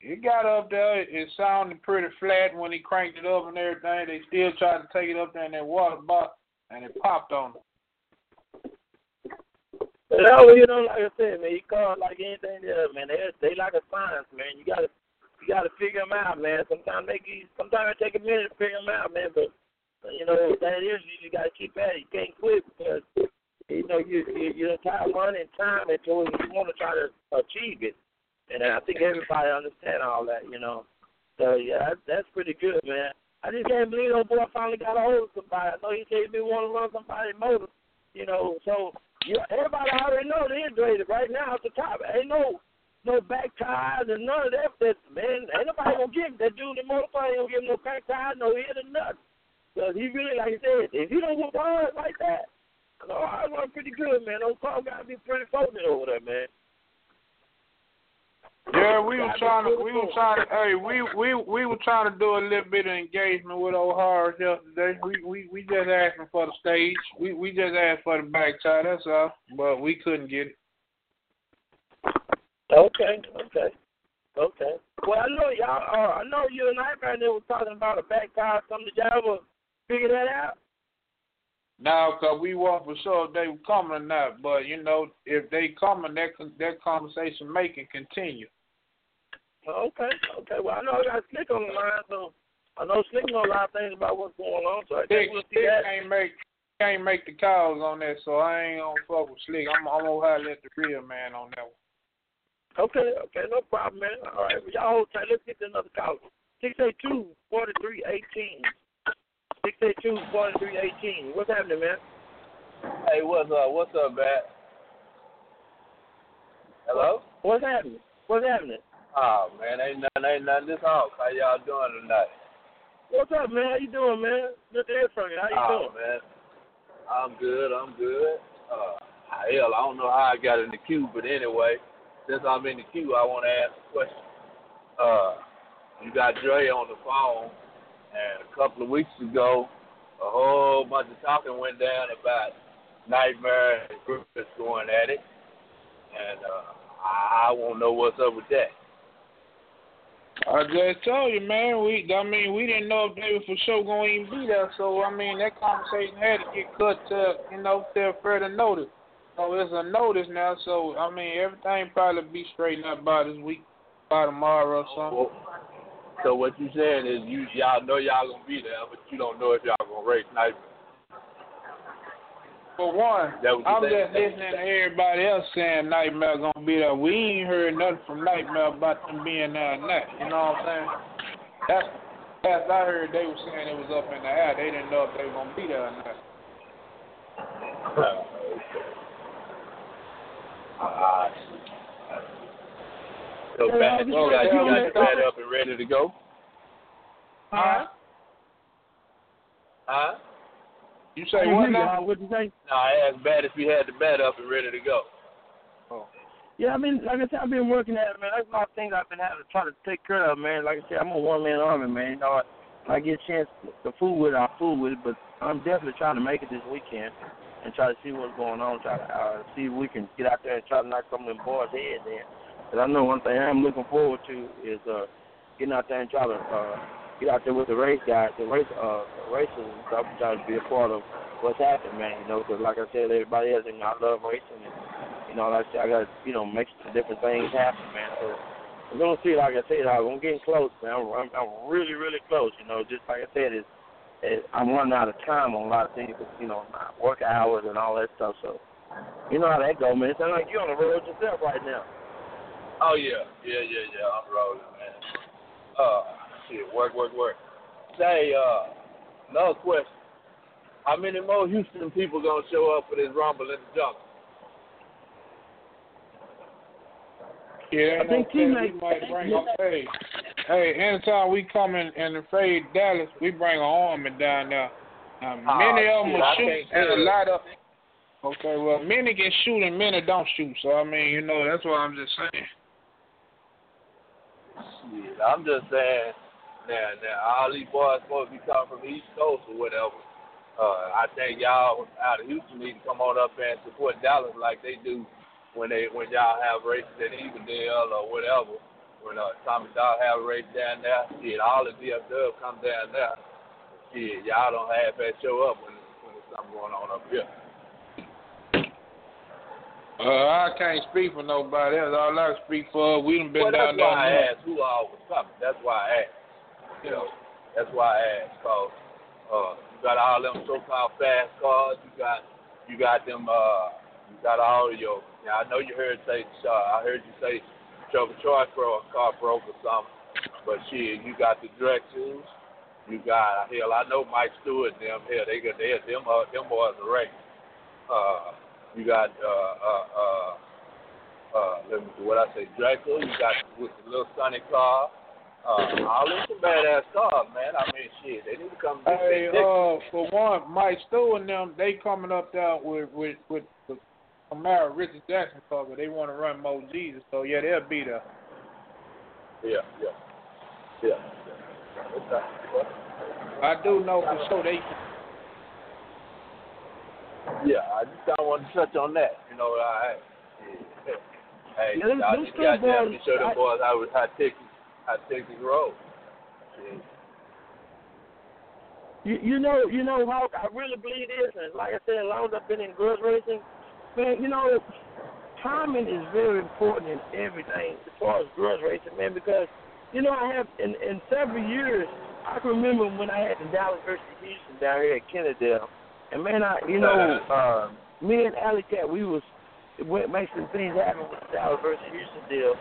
it got up there. It sounded pretty flat when he cranked it up and everything. They still tried to take it up there in that water box, and it popped on him. No, oh, you know, like I said, man, you call like anything else, man. They they like a science, man. You gotta you gotta figure them out, man. Sometimes they can- sometimes it take a minute to figure them out, man. But you know that is you just gotta keep at it. You can't quit because you know you you you're time running time until you want to try to achieve it. And I think everybody understand all that, you know. So yeah, that's, that's pretty good, man. I just can't believe old boy finally got a hold of somebody. I know he said he been wanting to run somebody's motor, you know. So you, everybody already know they integrated right now at the top. Ain't no no back tires and none of that. that man, ain't nobody gonna give that dude in motor ain't gonna give him no back tires, no hit or nothing. Cause he really, like I said, if he don't whoop hard like that, no, I run pretty good, man. Those calls gotta be pretty potent over there, man. Yeah, we were trying to, we were trying to, hey, we we we were trying to do a little bit of engagement with old Horace yesterday. We we we just asking for the stage. We we just asked for the back tie. That's all, but we couldn't get it. Okay, okay, okay. Well, I know y'all. Uh, I know you and I right there was talking about a back or Something did y'all ever figure that out? Now, cause we weren't for sure if they were coming or not, but you know, if they coming, that that conversation may can continue. Okay, okay. Well, I know I got Slick on the line, so I know Slick know a lot of things about what's going on. So I Slick, think we'll see Slick that. can't make can't make the calls on that, so I ain't gonna fuck with Slick. I'm I'm gonna holler at the real man on that one. Okay, okay, no problem, man. All right, well, y'all hold tight. Let's get to another call. Six eight two forty three eighteen. Six eight two forty three eighteen. What's happening, man? Hey, what's up? What's up, man? Hello? What's happening? What's happening? Oh man, ain't nothing, ain't nothing. This house. How y'all doing tonight? What's up, man? How you doing, man? Good to hear from you. How you oh doing? man, I'm good. I'm good. Uh, hell, I don't know how I got in the queue, but anyway, since I'm in the queue, I want to ask a question. Uh, you got Dre on the phone, and a couple of weeks ago, a whole bunch of talking went down about Nightmare and Griffiths going at it, and uh, I want to know what's up with that. I just told you, man. We, I mean, we didn't know if they were for sure going to even be there. So I mean, that conversation had to get cut to, you know, till further notice. So it's a notice now. So I mean, everything probably be straightened up by this week, by tomorrow or something. Well, so what you saying is you y'all know y'all gonna be there, but you don't know if y'all gonna race Nightmare. For one, That was the I'm thing. just listening to everybody else saying Nightmare gonna be there. We ain't heard nothing from Nightmare about them being there or not. You know what I'm saying? That's last I heard they were saying it was up in the air. They didn't know if they were gonna be there or not. Uh, Uh, so Yeah, bad, I'm you just got you wondering- got that up and ready to go, Huh? huh? You say what now? What'd you say? No, I asked bad if you had the bat up and ready to go. Oh. Yeah, I mean, like I said, I've been working at it, man. That's my thing I've been having to try to take care of, man. Like I said, I'm a one man army, man. You know, I, I get a chance to fool with it, I fool with it, but I'm definitely trying to make it this weekend and try to see what's going on, try to uh, see if we can get out there and try to knock some of them boys' heads in. Because I know one thing I'm looking forward to is uh, getting out there and try to uh, get out there with the race guys, the race uh, racers and stuff, and try to be a part of what's happening, man. You know, because like I said, everybody else, you I love racing and you know, like I said, I got to, you know, make some different things happen, man. So we're gonna see, like I said, I'm getting close, man. I'm, I'm, I'm really, really close. You know, just like I said, it's, it, I'm running out of time on a lot of things, you know, my work hours and all that stuff. So you know how that go, man. It sounds like you're on the road yourself right now. Oh yeah, yeah, yeah, yeah. I'm rolling, man. Uh, shit, work, work, work. Say, uh, another question. How many more Houston people gonna show up for this Rumble in the Jungle? Yeah, I think no telling, teammates- might bring a hey, hey, anytime we come in and afraid Dallas, we bring an army down there. Um, Ah, many of them will shoot, and a lot of okay, well, many can shoot and many don't shoot. So I mean, you know, that's what I'm just saying. Shit, I'm just saying. Now, now, all these boys supposed to be coming from the East Coast or whatever. Uh, I think y'all out of Houston need to come on up and support Dallas like they do when they when y'all have races at Evendale or whatever. When uh, Tommy Dog have a race down there, shit, all the DFW come down there. Shit, y'all don't have that show up when when there's something going on up here. Uh, I can't speak for nobody else. All I speak for, we done been Well, down that's why I there. asked who all was coming. That's why I asked. You know, that's why I asked. Cause uh, you got all them so-called fast cars. You got you got them. Uh, you got all of your. Yeah, I know you heard say. Uh, I heard you say Trevor Troy for a car broke or something. But shit, you got the Drexels. You got hell. I know Mike Stewart. and Them hell, they got they them uh, them boys are race. Uh, you got uh uh uh uh let me see what I say Drexel. You got with the little Sunny car. Uh, all them some badass cars, man. I mean, shit, they need to come. Hey, uh, for one, Mike Stowe and them, they coming up there with with with the Camaro Richard Jackson car, but they want to run Mo Jesus. So yeah, they'll be there. Yeah, yeah, yeah. yeah. I do know for sure they. Yeah, I just don't want to touch on that. You know, I. Hey, Yeah, them- y'all them just still goddamn boys, show them I- boys how how Texas how Texas roll. Shit. You, you know, you know, Hawk, I really believe this, and like I said, as long as I've been in grudge racing, man, you know, timing is very important in everything as far as grudge racing, man, because, you know, I have, in, in several years, I can remember when I had the Dallas versus Houston down here at Kennedale, and man, I, you know, uh, me and Alley Cat, we was, went, make some things happen with the Dallas versus Houston deal,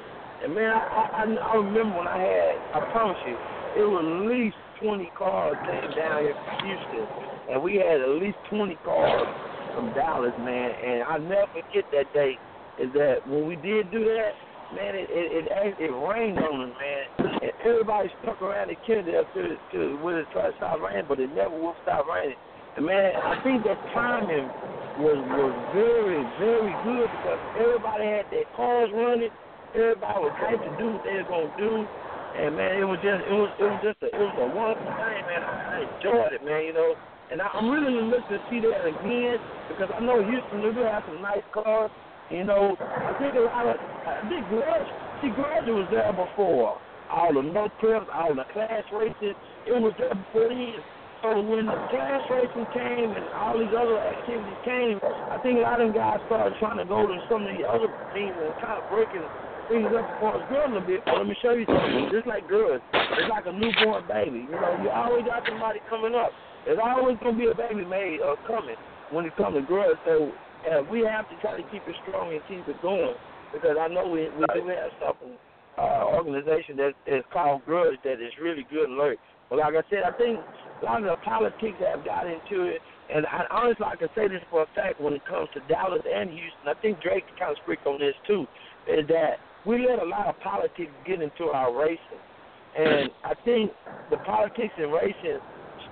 and man, I, I, I remember when I had, I promise you, it was at least 20 cars came down here from Houston, and we had at least 20 cars from Dallas, man. And I'll never forget that day. Is that when we did do that, man? It it it, it rained on us, man, and everybody stuck around the Kennedale up to to when it tried to stop raining, but it never will stop raining. And man, I think that timing was was very very good because everybody had their cars running. Everybody was hyped to do what they were gonna do. And man, it was just it was it was just a it was a wonderful thing, man. I enjoyed it, man. You know, and I'm really looking to see that again because I know Houston they do have some nice cars. You know, I think a lot of I think Grudge, see Grudge was there before all the no trips, all the class racing. It was there before then. So when the class racing came and all these other activities came, I think a lot of them guys started trying to go to some of the other teams and kind of breaking things up as far girls a bit. But let me show you something. Just like girls, it's like a newborn baby. You know, you always got somebody coming up. There's always gonna be a baby made or coming when it comes to girls. So uh, we have to try to keep it strong and keep it going because I know we we do have something uh, organization that is called Grudge that is really good and alert. But like I said, I think a lot of the politics have got into it. And I, honestly, I can say this for a fact when it comes to Dallas and Houston. I think Drake kind of speak on this too, is that we let a lot of politics get into our racing. And I think the politics in racing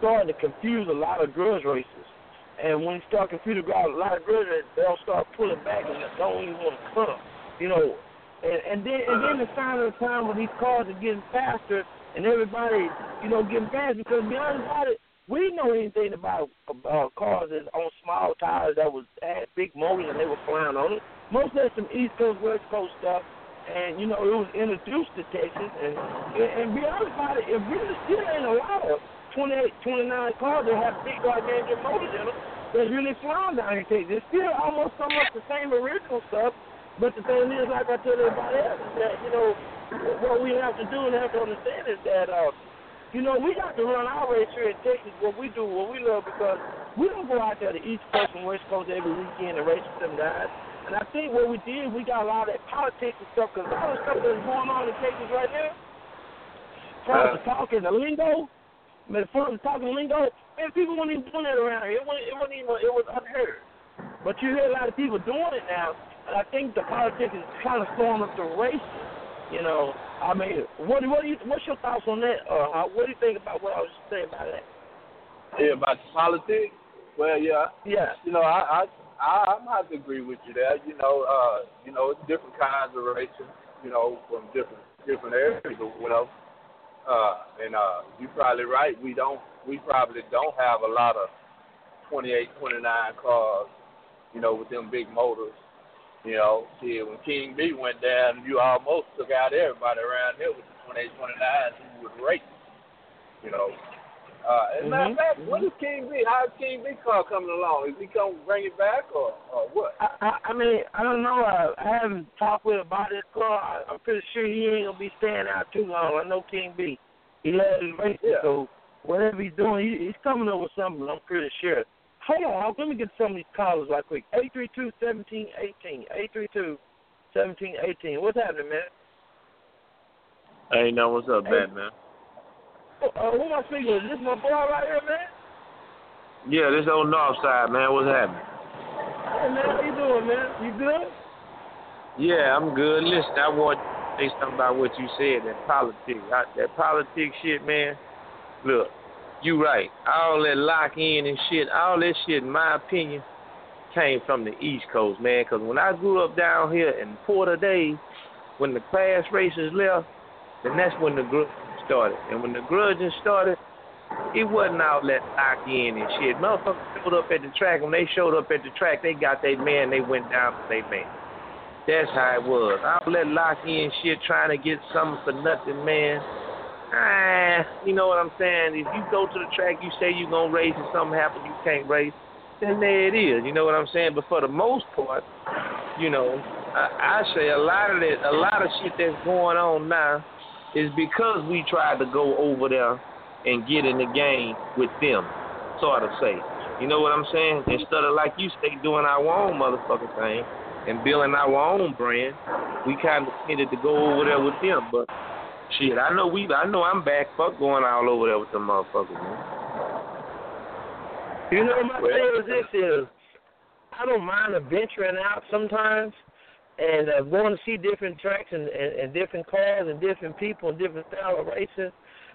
starting to confuse a lot of grudge racers. And when you start confusing a lot of grudge racers, they'll start pulling back and don't even want to come. You know, and, and then and then the sign of the time when these cars are getting faster and everybody, you know, getting fast because be honest about it, we know anything about about cars that on small tires that was had big motors and they were flying on it. Most of some East Coast, West Coast stuff. And you know it was introduced to Texas, and and be honest about it, it really still ain't a lot of 28, 29 cars that have big gigantic motors in them that's really flying down in Texas. It's still almost so much the same original stuff, but the thing is, like I tell everybody else, is that you know what we have to do and have to understand is that uh, you know we got to run our race here in Texas. What we do, what we love, because we don't go out there to East Coast and West Coast every weekend and race with them guys. And I think what we did, we got a lot of that politics and stuff, because a lot of stuff that's going on in Texas right now, from the talk and the lingo, man, from the talking lingo, man, people weren't even doing that around here. It wasn't, it wasn't even, it was unheard. But you hear a lot of people doing it now, and I think the politics is kind of throwing up the racing. You know, I mean, what what do you what's your thoughts on that? Uh, what do you think about what I was saying about that? Yeah, about the politics. Well, yeah, Yeah, you know, I I I have to agree with you there. You know, uh, you know, it's different kinds of racing. You know, from different different areas or whatever. Uh, and uh, you're probably right. We don't we probably don't have a lot of 28, 29 cars. You know, with them big motors. You know, see, when King B went down, you almost took out everybody around here with the 28, 29s who would race. You know. Uh, as a matter of fact, when is King B? How's King B car coming along? Is he going to bring it back or, or what? I, I I mean I don't know. I, I haven't talked with him about his car. I, I'm pretty sure he ain't gonna be staying out too long. I know King B. He loves his racing, Yeah. so whatever he's doing, he, he's coming up with something. I'm pretty sure. Hold on, Hawk, let me get some of these callers right quick. Eight three two seventeen eighteen. Eight three two seventeen eighteen. What's happening, man? Hey, no, what's up, Hey. Batman? Uh, who am I speaking with? Is this my boy right here, man? Yeah, this old North Side, man. What's happening? Hey, man, how you doing, man? You good? Yeah, I'm good. Listen, I want to say something about what you said, that politics. I, that politics shit, man. Look, you right. All that lock in and shit, all that shit, in my opinion, came from the East Coast, man. Because when I grew up down here in Porter Days, when the class races left, then that's when the grudge started. And when the grudging started, it wasn't all that lock in and shit. Motherfuckers showed up at the track. When they showed up at the track, they got their man. They went down to their man. That's how it was. All that lock in shit, trying to get something for nothing, man. Ah, you know what I'm saying? If you go to the track, you say you're gonna race, and something happens, you can't race. Then there it is. You know what I'm saying? But for the most part, you know, I, I say a lot of that, a lot of shit that's going on now is because we tried to go over there and get in the game with them, sort of say. You know what I'm saying? Instead of like you say, doing our own motherfucking thing and building our own brand, we kind of needed to go over there with them. But shit, I know we, I know I'm back. Fuck going all over there with them motherfuckers, man. You know, my thing is this is, I don't mind adventuring out sometimes and uh, going to see different tracks and, and, and different cars and different people and different style of racing.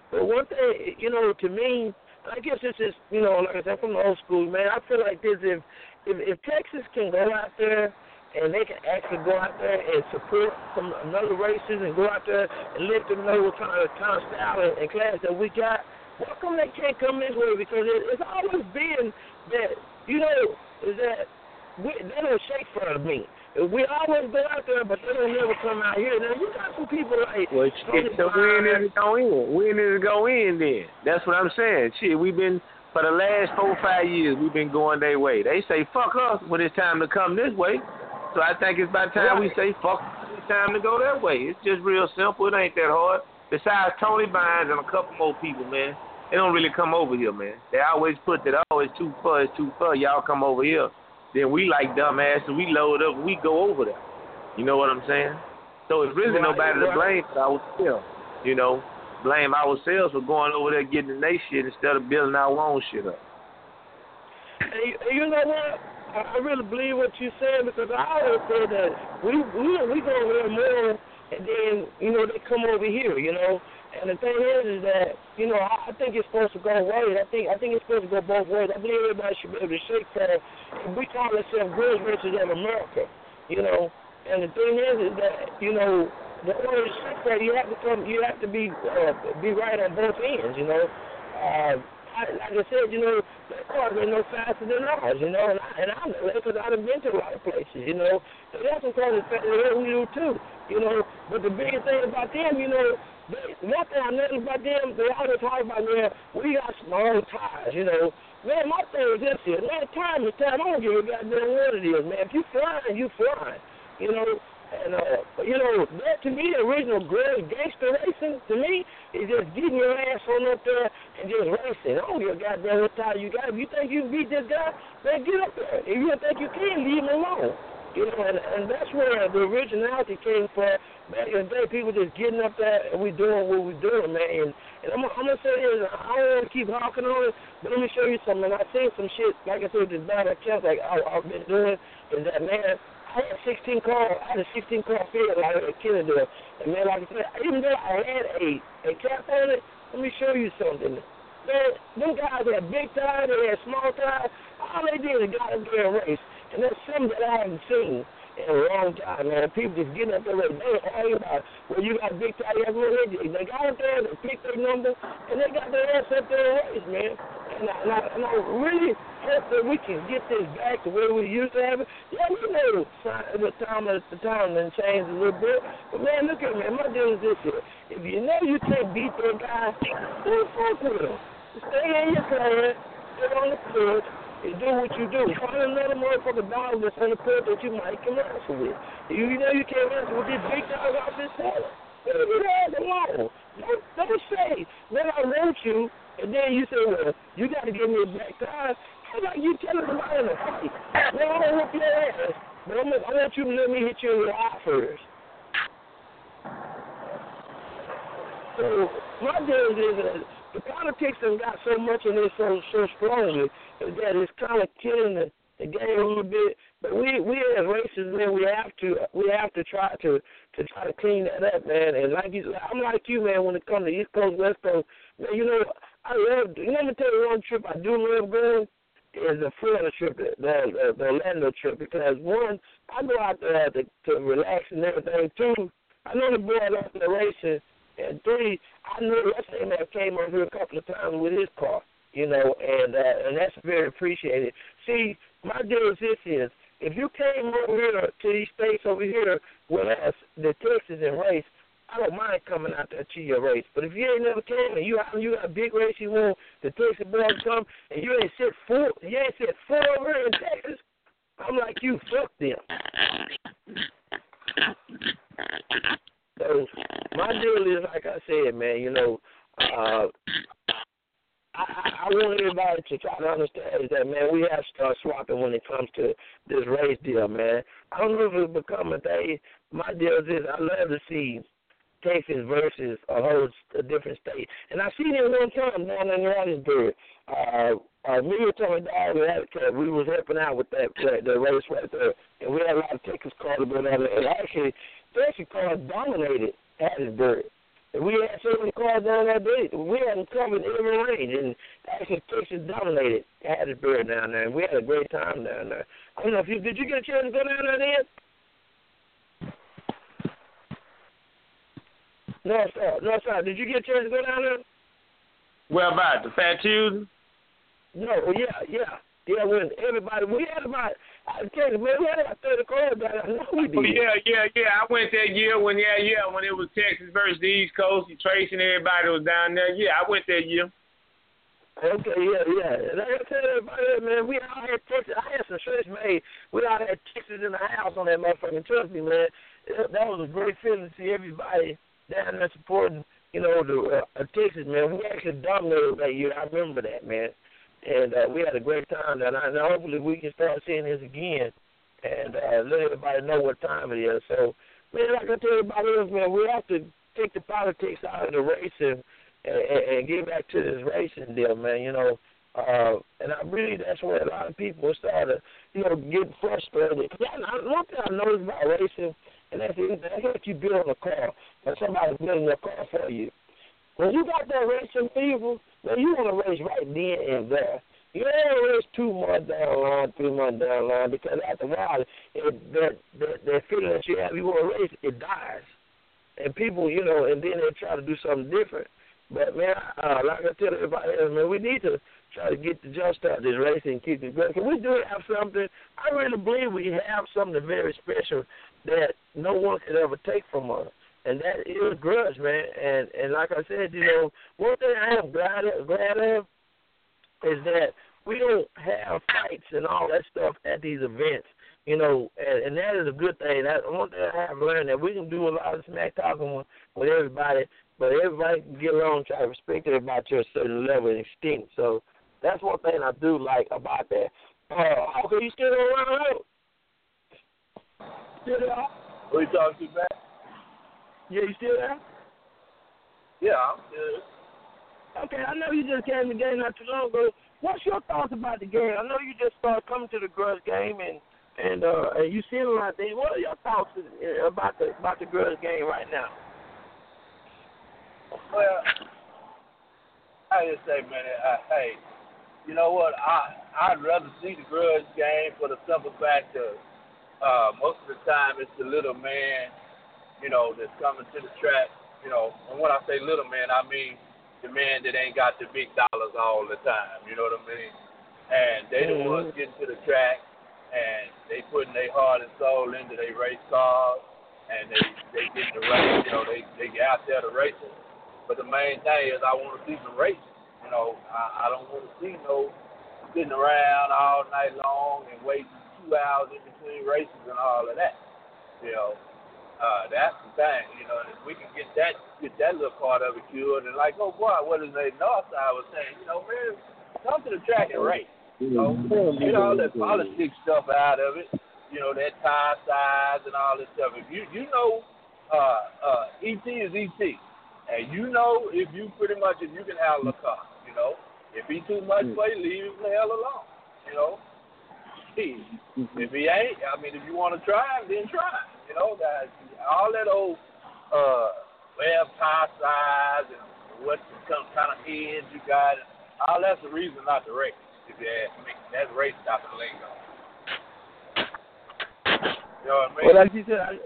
But one thing, you know, to me, I guess this is, you know, like I said, from the old school, man. I feel like this: if if, if Texas can go out there and they can actually go out there and support some another races and go out there and let them know what kind of kind of style and, and class that we got. Why come they can't come this way? Because it, it's always been that you know is that we, they don't shake for me. We always go out there, but they don't never come out here. Now you got some people like well, shit, so when is it go in? When is it go in then? That's what I'm saying. Shit, we've been for the last four five years we've been going their way. They say fuck us when it's time to come this way. So I think it's about time we say fuck it's time to go that way. It's just real simple. It ain't that hard. Besides Tony Bynes and a couple more people, man, they don't really come over here, man. They always put that oh it's too far, it's too far. Y'all come over here. Then we like dumbasses, we load up, we go over there. You know what I'm saying? So it's really Right, nobody to right. blame but ourselves. You know, blame ourselves for going over there getting their shit instead of building our own shit up. And you, know what? I, really believe what you're saying because I always said that we we we go over there more, and then you know they come over here, you know. And the thing is, is that you know I, think it's supposed to go ways. I think I think it's supposed to go both ways. I believe everybody should be able to shake for. We call ourselves Grudge Racers of America, you know. And the thing is, is that you know the order to shake for you have to come, you have to be uh, be right on both ends, you know. Uh, I, like I said, you know, their cars ain't no faster than ours, you know, and I, and that because I've been to a lot of places, you know. So that's that's faster than we do too, you know. But the biggest thing about them, you know, they, one thing I noticed about them, they always talk about, man, we got small tires, you know. Man, my thing is this here, man, time is time. I don't give a goddamn what it is, man. If you flying, you flying, you know. And uh, you know, that to me, the original great gangster racing to me is just getting your ass on up there and just racing. I don't give a goddamn what tire you got. If you think you can beat this guy, then get up there. If you don't think you can, leave him alone. You know, and, and that's where the originality came from. Back in the day, people just getting up there and we doing what we doing, man. And, and I'm, I'm gonna say this, I don't want to keep hawking on it, but let me show you something. I seen some shit, like I said, this bad account, like I, I've been doing, is that man. I had 16 car, I had a 16 car field like a Kennedale, and man, like I said, even though I had a a cap on it, let me show you something. Man, them guys had big tires, they had small tires. All they did is got up there and race, and that's something that I haven't seen in a long time, man. People just getting up there and they ain't about well, you got big you have one they, they got up there, they picked their number, and they got their ass up there and race, man. And I, and I, and I really hope that we can get this back to where we used to have it. Yeah, we know the time the time done changed a little bit, but man, look at me. My deal is this here: if you know you can't beat that guy, then fuck with him. Stay in your class, sit on the court, and do what you do. Find another motherfucker dog that's on the court that you might can wrestle with. If you know you can't wrestle with this big dog off this head, leave your ass alone. Don't, don't say, man, I want you, and then you say, well, you got to give me a back tire. How about you telling somebody in a fight? Man, I don't whoop your ass, but I'm, I want you to let me hit you in your eye first. So my deal is that the politics have got so much in it so so strongly that it's kind of killing the the game a little bit. But we we as racists, man, we have to we have to try to to try to clean that up, man. And like you, I'm like you, man. When it comes to East Coast, West Coast, man, you know, I love. You know, let me tell you one trip I do love going is the Florida trip, the, the the Orlando trip, because one, I go out there to to relax and everything. Two, I know the boy lost the racing, and three, I know that came over here a couple of times with his car, you know, and uh, and that's very appreciated. See, my deal is this is if you came over here to these states over here with us, the Texas and race, I don't mind coming out there to your race. But if you ain't never came and you you got a big race you want the Texas boys come and you ain't sit four you ain't sit four over here in Texas, I'm like you, fuck them. So my deal is like I said, man, you know, uh I, I want everybody to try to understand is that man, we have to start swapping when it comes to this race deal, man. I don't know if it'll become a day. My deal is this: I love to see Texas versus a whole a different state. And I seen it one time down in Rosensburg. Uh, uh, me and Tommy Dog and we was helping out with that, that the race right there, and we had a lot of Texas cars going there. And actually, Texas cars dominated Hattiesburg. We had so many cars down that day. We had them covered every range, and actually Texas dominated Hattiesburg down there. And we had a great time down there. I don't know if you did. You get a chance to go down there then? No, sir. No, sir. Did you get a chance to go down there? Well, about the Fat Tuesday? No. Yeah, yeah. Yeah, when everybody, we had about, I tell you, man, we had about 30 cars down. I know we did. Oh, yeah, yeah, yeah. I went that year when, yeah, yeah, when it was Texas versus the East Coast. Trace and everybody was down there. Yeah, I went that year. Okay, yeah, yeah. And I tell everybody, man, we all had Texas. I had some shirts made. We all had Texas in the house on that motherfucking. Trust me, man. That was a great feeling to see everybody down there supporting, you know, the uh, Texas man. We actually dominated that year. I remember that, man. And uh, we had a great time, and, I, and hopefully we can start seeing this again, and uh, let everybody know what time it is. So, man, like I tell everybody else, man, we have to take the politics out of the race and, and, and get back to this racing deal, man. You know, uh, and I really that's where a lot of people start to, you know, get frustrated. Cause I, one thing I noticed about racing and that's. That's like you build a car, and somebody's building a car for you. When you got that racing fever, man, you want to race right then and there. You don't race two months down the line, three months down the line, because after a while, it, that, that that feeling that you have, you want to race, it dies. And people, you know, and then they try to do something different. But man, uh, like I tell everybody else, man, we need to try to get the jump start this race and keep it going. Can we do have something? I really believe we have something very special that no one could ever take from us. And that is grudge, man. And and like I said, you know, one thing I am glad of, glad of is that we don't have fights and all that stuff at these events. You know, and, and that is a good thing. That one thing I have learned that we can do a lot of smack talking with, with everybody, but everybody can get along, try to respect everybody to a certain level and extent. So that's one thing I do like about that. Uh, okay, you still around? Still there? Who you talking Matt? Yeah, you still there? Yeah, I'm good. Okay, I know you just came to the game not too long ago. What's your thoughts about the game? I know you just started coming to the Grudge game and and uh and you seen a lot of things. What are your thoughts about the about the Grudge game right now? Well, I just say, man, uh, hey, you know what? I I'd rather see the Grudge game for the simple fact of uh, most of the time it's the little man, you know, that's coming to the track. You know, and when I say little man, I mean the man that ain't got the big dollars all the time. You know what I mean? And they the mm-hmm. ones getting to the track, and they putting their heart and soul into their race cars, and they they get the race. You know, they they get out there to race it. But the main thing is I want to see some racing. You know, I, I don't want to see no sitting around all night long and waiting two hours in between races and all of that. You know, uh, that's the thing. You know, and if we can get that get that little part of it cured, and like, oh boy, what is they Northside was saying? You know, man, come to the track and race. You know, get all that politics stuff out of it. You know, that tire size and all this stuff. If you you know, uh, uh, ET is ET, and you know if you pretty much if you can handle a car. You know, if he too much for you, leave him the hell alone. You know, if he ain't, I mean, if you want to try, then try. You know, that all that old uh, web size and what kind of heads you got, all that's the reason not to race. If you ask me, that's race stopping lingo. You know what I mean? Well, like you said, I,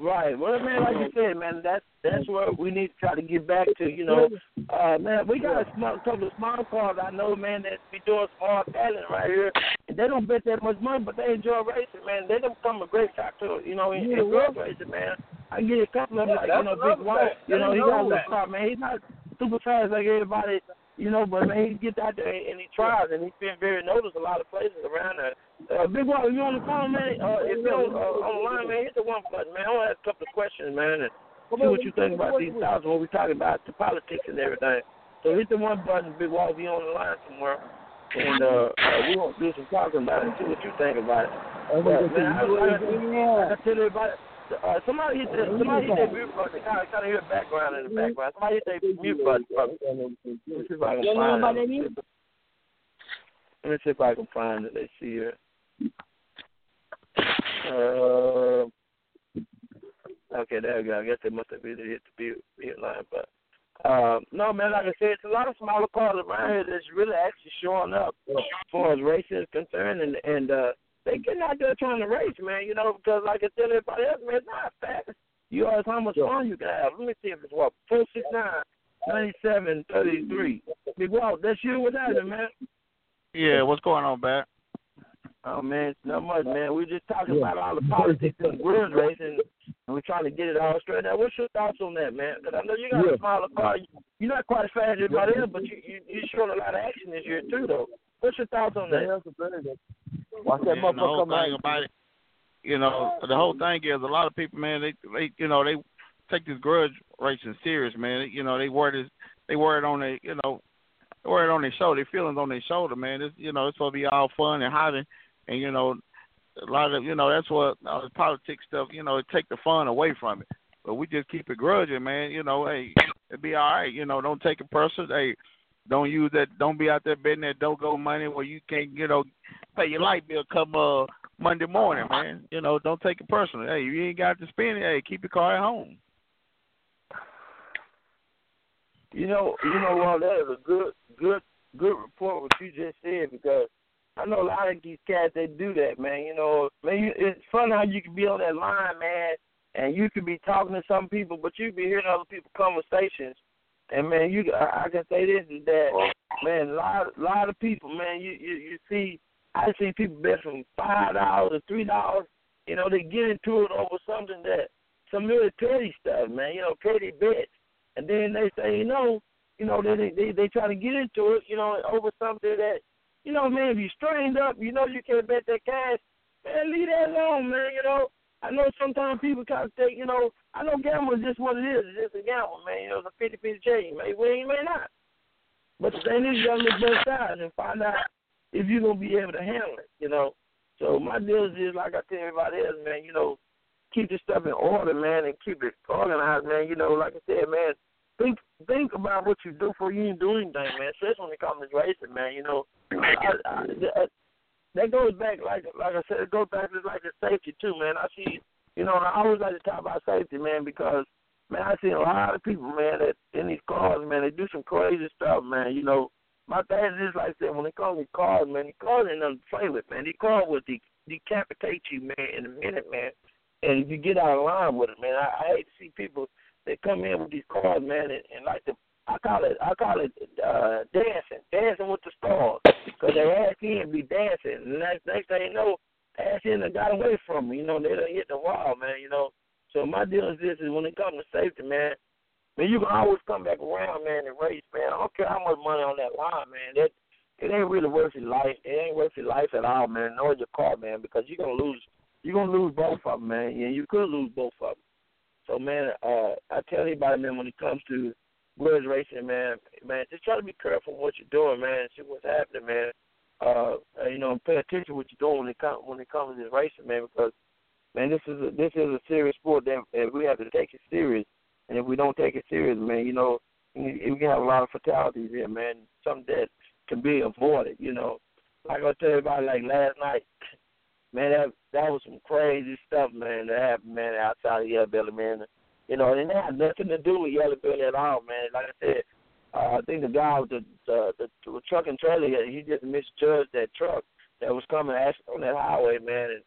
right. Well, man, like you said, man, that's that's what we need to try to get back to. You know, uh, man, we got a small, couple of small cars I know, man, that be doing small talent right here. And they don't bet that much money, but they enjoy racing, man. They don't become a great shot to, you know, in, in road racing, man. I get a couple of them, like, you know, Big Walt. You know, he got a little car, man. He's not super fast like everybody, you know, but man, he gets out there and he tries, and he's been very noticed a lot of places around there. Uh, Big Walt, you on the phone, man? Uh, if you're on, uh, on the line, man, hit the one button, man. I want to ask a couple of questions, man, and see what you think about these thousands when we're talking about the politics and everything. So hit the one button, Big Walt, if you're on the line somewhere, and uh, uh, we want to do some talking about it and see what you think about it. But, man, I, I, I tell everybody. Uh, somebody hit the, somebody hit that mute button. Of, kind of hear background in the background. Somebody hit that mute button. Let me see if I can find it. Let me see if I can find it. Let's see here. Uh, okay, there we go. I guess they must have either hit the mute, mute line, but um, no, man. Like I said, it's a lot of smaller cars around here that's really actually showing up as far as racing is concerned, and and uh, they getting out there trying to race, man. You know, because like I tell everybody else, man, it's not fast. You ask how much fun you can have. Let me see if it's what four six nine ninety seven thirty three. Big Walt, that's you. What's happening, man? Yeah, what's going on, Bat? Oh man, it's not much, man. We're just talking about all the politics and grudge racing, and we're trying to get it all straightened out. What's your thoughts on that, man? Because I know you got Yeah. a smaller car. You're not quite as fast as everybody else, but you you you're showing a lot of action this year too, though. What's your thoughts on that? Watch that And the whole motherfucker come thing about it, you know, the whole thing is a lot of people, man. They, they, you know, they take this grudge racing serious, man. You know, they wear this, they wear it on their, you know, they wear it on their shoulder, their feelings on their shoulder, man. It's, you know, it's supposed to be all fun and hot, and, and you know, a lot of, you know, that's what all the politics stuff, you know, it take the fun away from it. But we just keep it grudging, man. You know, hey, it'll be all right. You know, don't take it personal. Hey, don't use that. Don't be out there betting that don't go money where you can't, you know, pay your light bill come uh Monday morning, man. You know, don't take it personal. Hey, you ain't got to spend it. Hey, keep your car at home. You know, you know what? That is a good, good, good report what you just said because I know a lot of these cats they do that, man. You know, man, you, it's fun how you can be on that line, man, and you could be talking to some people, but you be hearing other people's conversations. And man, you, I, I can say this is that, oh. man, a lot, a lot of people, man, you, you, you see, I see people bet from five dollars to three dollars. You know, they get into it over something that some really petty stuff, man. You know, petty bets and then they say, you know, you know, they they they try to get into it, you know, over something that, you know, man, if you strained up, you know, you can't bet that cash, man, leave that alone, man. You know, I know sometimes people kind of think, you know, I know gambling is just what it is. It's just a gamble, man. You know, it's a fifty fifty chance. You may win, may not. But the thing is, you gotta look both sides and find out if you're gonna be able to handle it. You know. So my deal is, like I tell everybody else, man. You know, keep this stuff in order, man, and keep it organized, man. You know, like I said, man, think think about what you do before you even do anything, man. Especially when it comes to racing, man. You know, I, I, that, goes back, like like I said, it goes back to like the safety too, man. I see, you know, I always like to talk about safety, man, because man, I see a lot of people, man, that in these cars, man, they do some crazy stuff, man. You know, my thing is like said, when it comes to cars, man, these cars ain't nothing to play with, man. These cars will de- decapitate you, man, in a minute, man. And if you get out of line with it, man, I, I hate to see people that come in with these cars, man, and, and like the I call it I call it uh dancing, dancing with the stars, because they ass in be dancing, and next next thing you know, ass in done got away from me, you know, they done hit the wall, man, you know. So my deal is this: is when it comes to safety, man, man, you can always come back around, man, and race, man. I don't care how much money on that line, man. That it ain't really worth your life. It ain't worth your life at all, man, nor your car, man, because you're gonna lose. You're gonna lose both of them, man. Yeah, you could lose both of them. So, man, uh, I tell anybody, man, when it comes to grudge racing, man, man, just try to be careful what you're doing, man. See what's happening, man. Uh, uh, you know, pay attention to what you're doing when it comes when it comes to racing, man, because man, this is a, this is a serious sport and we have to take it serious. And if we don't take it serious, man, you know, we can have a lot of fatalities here, man. Something that can be avoided, you know. like I tell about like last night, man, that that was some crazy stuff, man, that happened, man, outside of Yellow Belly, man. You know, and it had nothing to do with Yellow Belly at all, man. Like I said, uh, I think the guy with the the, the, truck and trailer, he just misjudged that truck that was coming on that highway, man, and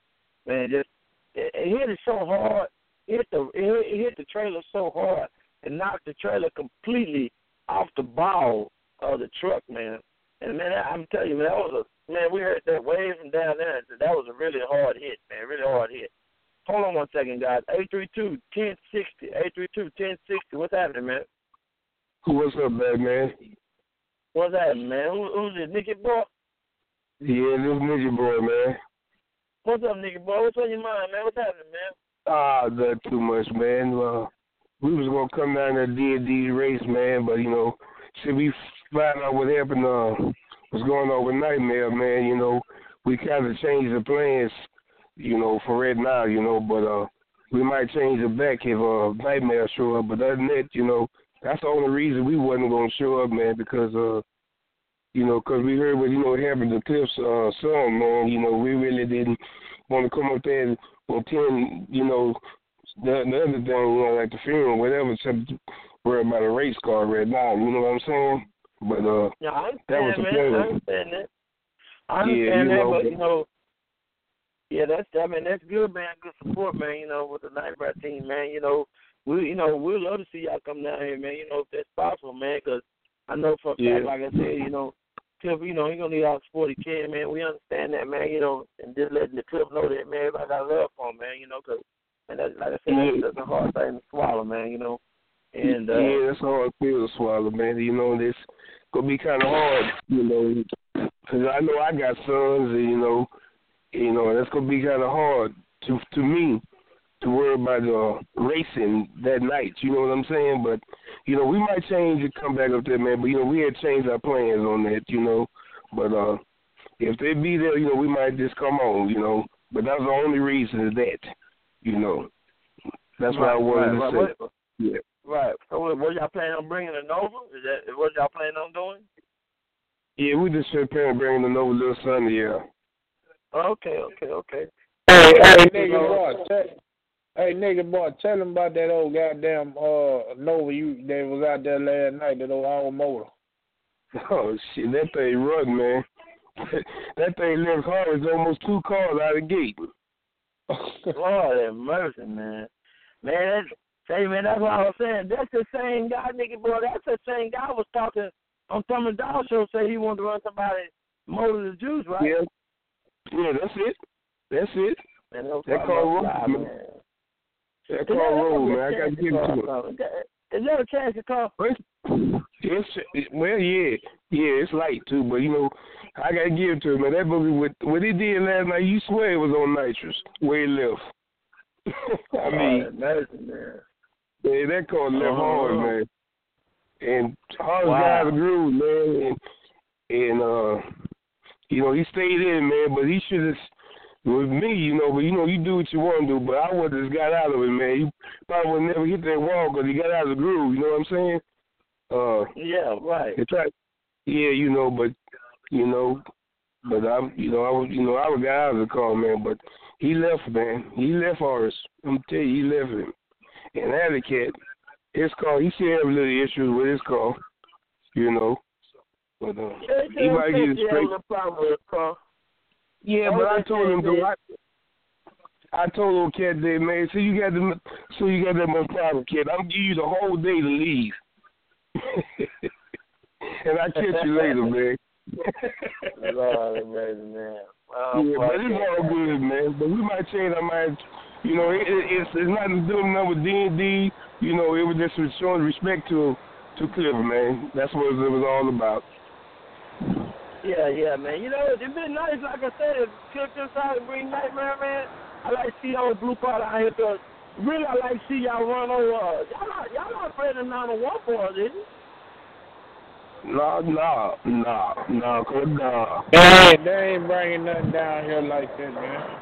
man, it just it, it hit it so hard, it hit the it, it hit the trailer so hard, and knocked the trailer completely off the ball of the truck, man. And man, I'm telling you, man, that was a man. We heard that way from down there. That was a really hard hit, man. Really hard hit. Hold on one second, guys. Eight three two ten sixty. Eight three two ten sixty. What's happening, man? What's up, man, man? What's happening, man? Who, who's this, Nicky Boy? Yeah, this Nicky Boy, man. What's up, Nicky Boy? What's on your mind, man? What's happening, man? Ah, not too much, man. Uh, we was gonna come down to D and D race, man, but you know, should we find out what happened? Uh, what's going on with Nightmare, man? You know, we kind of changed the plans, you know, for right now, you know, but uh, we might change it back if uh Nightmare show up. But other than that, you know, that's the only reason we wasn't gonna show up, man, because uh, you know, because we heard what you know happened to Cliff's uh, son, man. You know, we really didn't want to come up there and attend, you know, the, the other thing, you know, like the funeral, whatever, except worry about a race car right now. You know what I'm saying? But uh, yeah, I that was understand, the man. I understand that. I Yeah, understand you that, know, but- you know, yeah, that's I mean that's good, man. Good support, man. You know, with the Nightmare team, man. You know, we you know we'd love to see y'all come down here, man. You know, if that's possible, man. Because I know for a Yeah. fact, like I said, you know, Cliff, you know, he gonna need all the support he can, man. We understand that, man. You know, and just letting the Cliff know that, man. Everybody got love for him, man. You know, because and that's, like I said, that's, that's a hard thing to swallow, man. You know, and uh, yeah, that's a hard pill to swallow, man. You know, this gonna be kind of hard, you know, because I know I got sons, and you know, you know, that's gonna be kind of hard to to me to worry about uh, racing that night. You know what I'm saying? But you know, we might change and come back up there, man. But you know, we had changed our plans on that, you know. But uh, if they be there, you know, we might just come on, you know. But that's the only reason is that, you know. That's what I wanted right, to right. say. What- Yeah. Right. So what, y'all planning on bringing a Nova? Is that what y'all planning on doing? Yeah, we just should plan on bringing the Nova Little Sunday, yeah. Okay, okay, okay. Hey, hey, nigga know- boy, tell, hey, nigga boy, tell him about that old goddamn uh Nova you that was out there last night, that old old motor. Oh shit, that thing run, man. that thing left It's almost two cars out of the gate. Lord have mercy, man. Man, that's, say, man, that's what I was saying. That's the same guy, nigga, boy. That's the same guy I was talking on Thomas Dow show. Say he wanted to run somebody motor the juice, right? Yeah. Yeah, that's it. That's it. Man, that, car roll, man. That car roll, man. I gotta give it to him. Is there a chance to call? Yes, well, yeah, yeah, it's light too, but you know, I gotta give it to him, man. That boogie, what what he did last night, you swear it was on nitrous where he left. I mean, Lord have man. Yeah, that car left Oh. hard, man. And hard Wow. guys grew, man. And, and uh, you know, he stayed in, man. But he should have. With me, you know, but you know, you do what you want to do. But I would have just got out of it, man. He probably would never hit that wall because he got out of the groove. You know what I'm saying? Uh, Yeah, right. it's like, yeah, you know, but you know, but I, you know, I was, you know, I would got out of the car, man. But he left, man. He left Horace. I'm tell you, he left him. And Alley his car, he still have little issues with his car, you know. But uh, Yeah, he might get it straight. no problem with the car. Yeah, Oh, but I told him it, to. yeah. I, I told old cat there, man. So you got the, so you got that much problem, kid. I'm give you the whole day to leave. and I catch you later, man. Lord have mercy, man. Oh, yeah, but it's that. all good, man. But we might change our mind. You know, it, it, it's it's nothing to do nothing with D and D. You know, it was just showing respect to to Cliff, man. That's what it was all about. Yeah, yeah, man. You know, it'd been nice, like I said, if Cliff decided to bring Nightmare, man. I like to see y'all blue part out here, because really I like to see y'all run over. Uh, y'all not, y'all not afraid of 901 for us, is you? No, no, no, no, good no. They ain't, they ain't bringing nothing down here like that, man.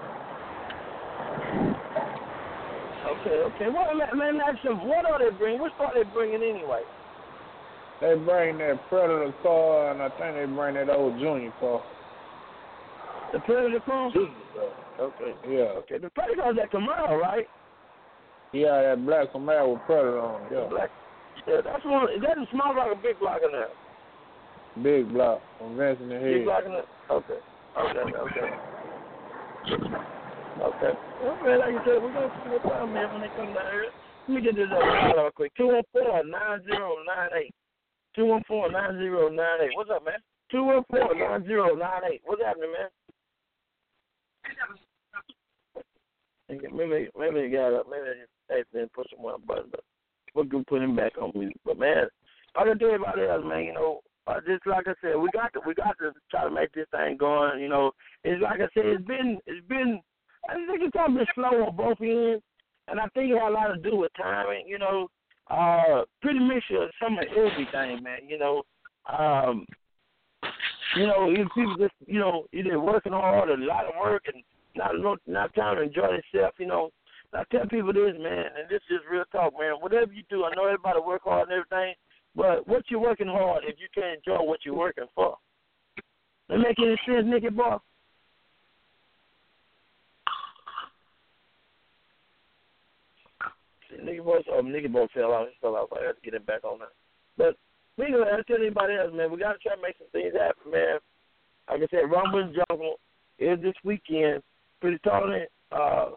Okay, okay. What, man, man, ask them, what are they bringing? Which car they bringing anyway? They bring that Predator car, and I think they bring that old Junior car. The Predator Chrome? Okay. Yeah. Okay, the Predator Predator's that Camaro, right? Yeah, that black Camaro with Predator on it. Yeah. Black. Yeah, that's one. Is that a small block or big block in there? Big block from Vincent and Big Head. block in there. Okay. Okay. Okay. Okay. Well, man, like you said, we're gonna see what's up, man, when they come down here. Let me get this other call real quick. Two one four nine zero nine eight. Two one four nine zero nine eight. What's up, man? Two one four nine zero nine eight. What's happening, man? Maybe maybe he got up. Maybe they didn't push him one button, but we're gonna put him back on mute. But man, I can tell you about else, man. You know, uh, just like I said, we got to we got to try to make this thing going. You know, it's like I said, it's been it's been I think it's kind of been slow on both ends, and I think it had a lot to do with timing. You know, uh, pretty mixture of some of everything, man. You know, um, you know, you people just you know either working hard, a lot of work, and not no, not time to enjoy themselves. You know, I tell people this, man, and this is real talk, man. Whatever you do, I know everybody work hard and everything, but what you're working hard if you can't enjoy what you're working for? That make any sense, Nicky boy? Nicky boy, oh, Nicky boy fell out. He fell out. I have to get him back on that. But anyway, I tell anybody else, man, we got to try to make some things happen, man. Like I said, Rumble and Jungle is this weekend. Pretty tolerant. Uh,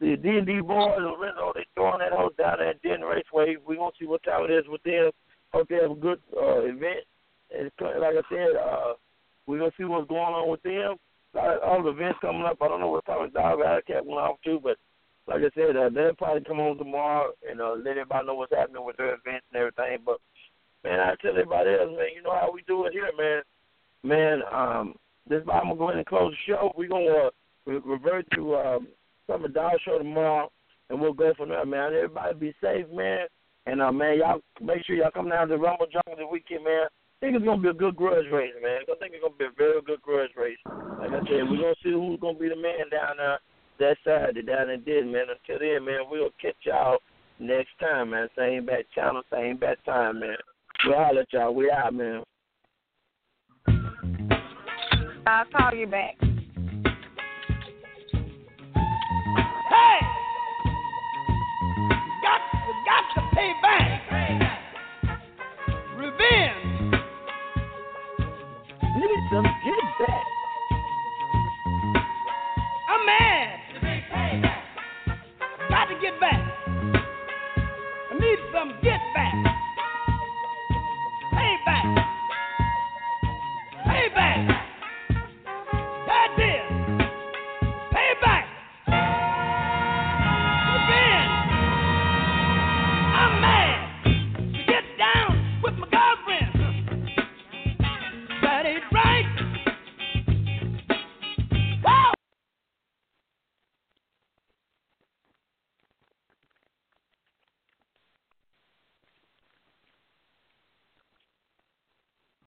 the D and D boys in Lorenzo, they throwing that house down there at Den Raceway. We gonna see what time it is with them. Hope they have a good uh, event. And like I said, uh, we're gonna see what's going on with them. All the events coming up. I don't know what time dog cat went off too, but like I said, uh, they'll probably come on tomorrow and uh, let everybody know what's happening with their events and everything. But man, I tell everybody else, man, you know how we do it here, man. Man, um, this I'm gonna go ahead and close the show. We're gonna uh, re- revert to um, some of Dog Show tomorrow, and we'll go from there, man. Everybody be safe, man. And uh, man, y'all make sure y'all come down to Rumble Jungle this weekend, man. I think it's gonna be a good grudge race, man. I think it's gonna be a very good grudge race. Like I said, we're gonna see who's gonna be the man down there that Saturday down in Denton, man. Until then, man, we'll catch y'all next time, man. Same bad channel, same bad time, man. We'll holler at y'all. We out, man. I'll call you back. Hey! Got, got to pay back. Revenge. Need some get back. I'm mad back. I need some get back. Payback. Payback.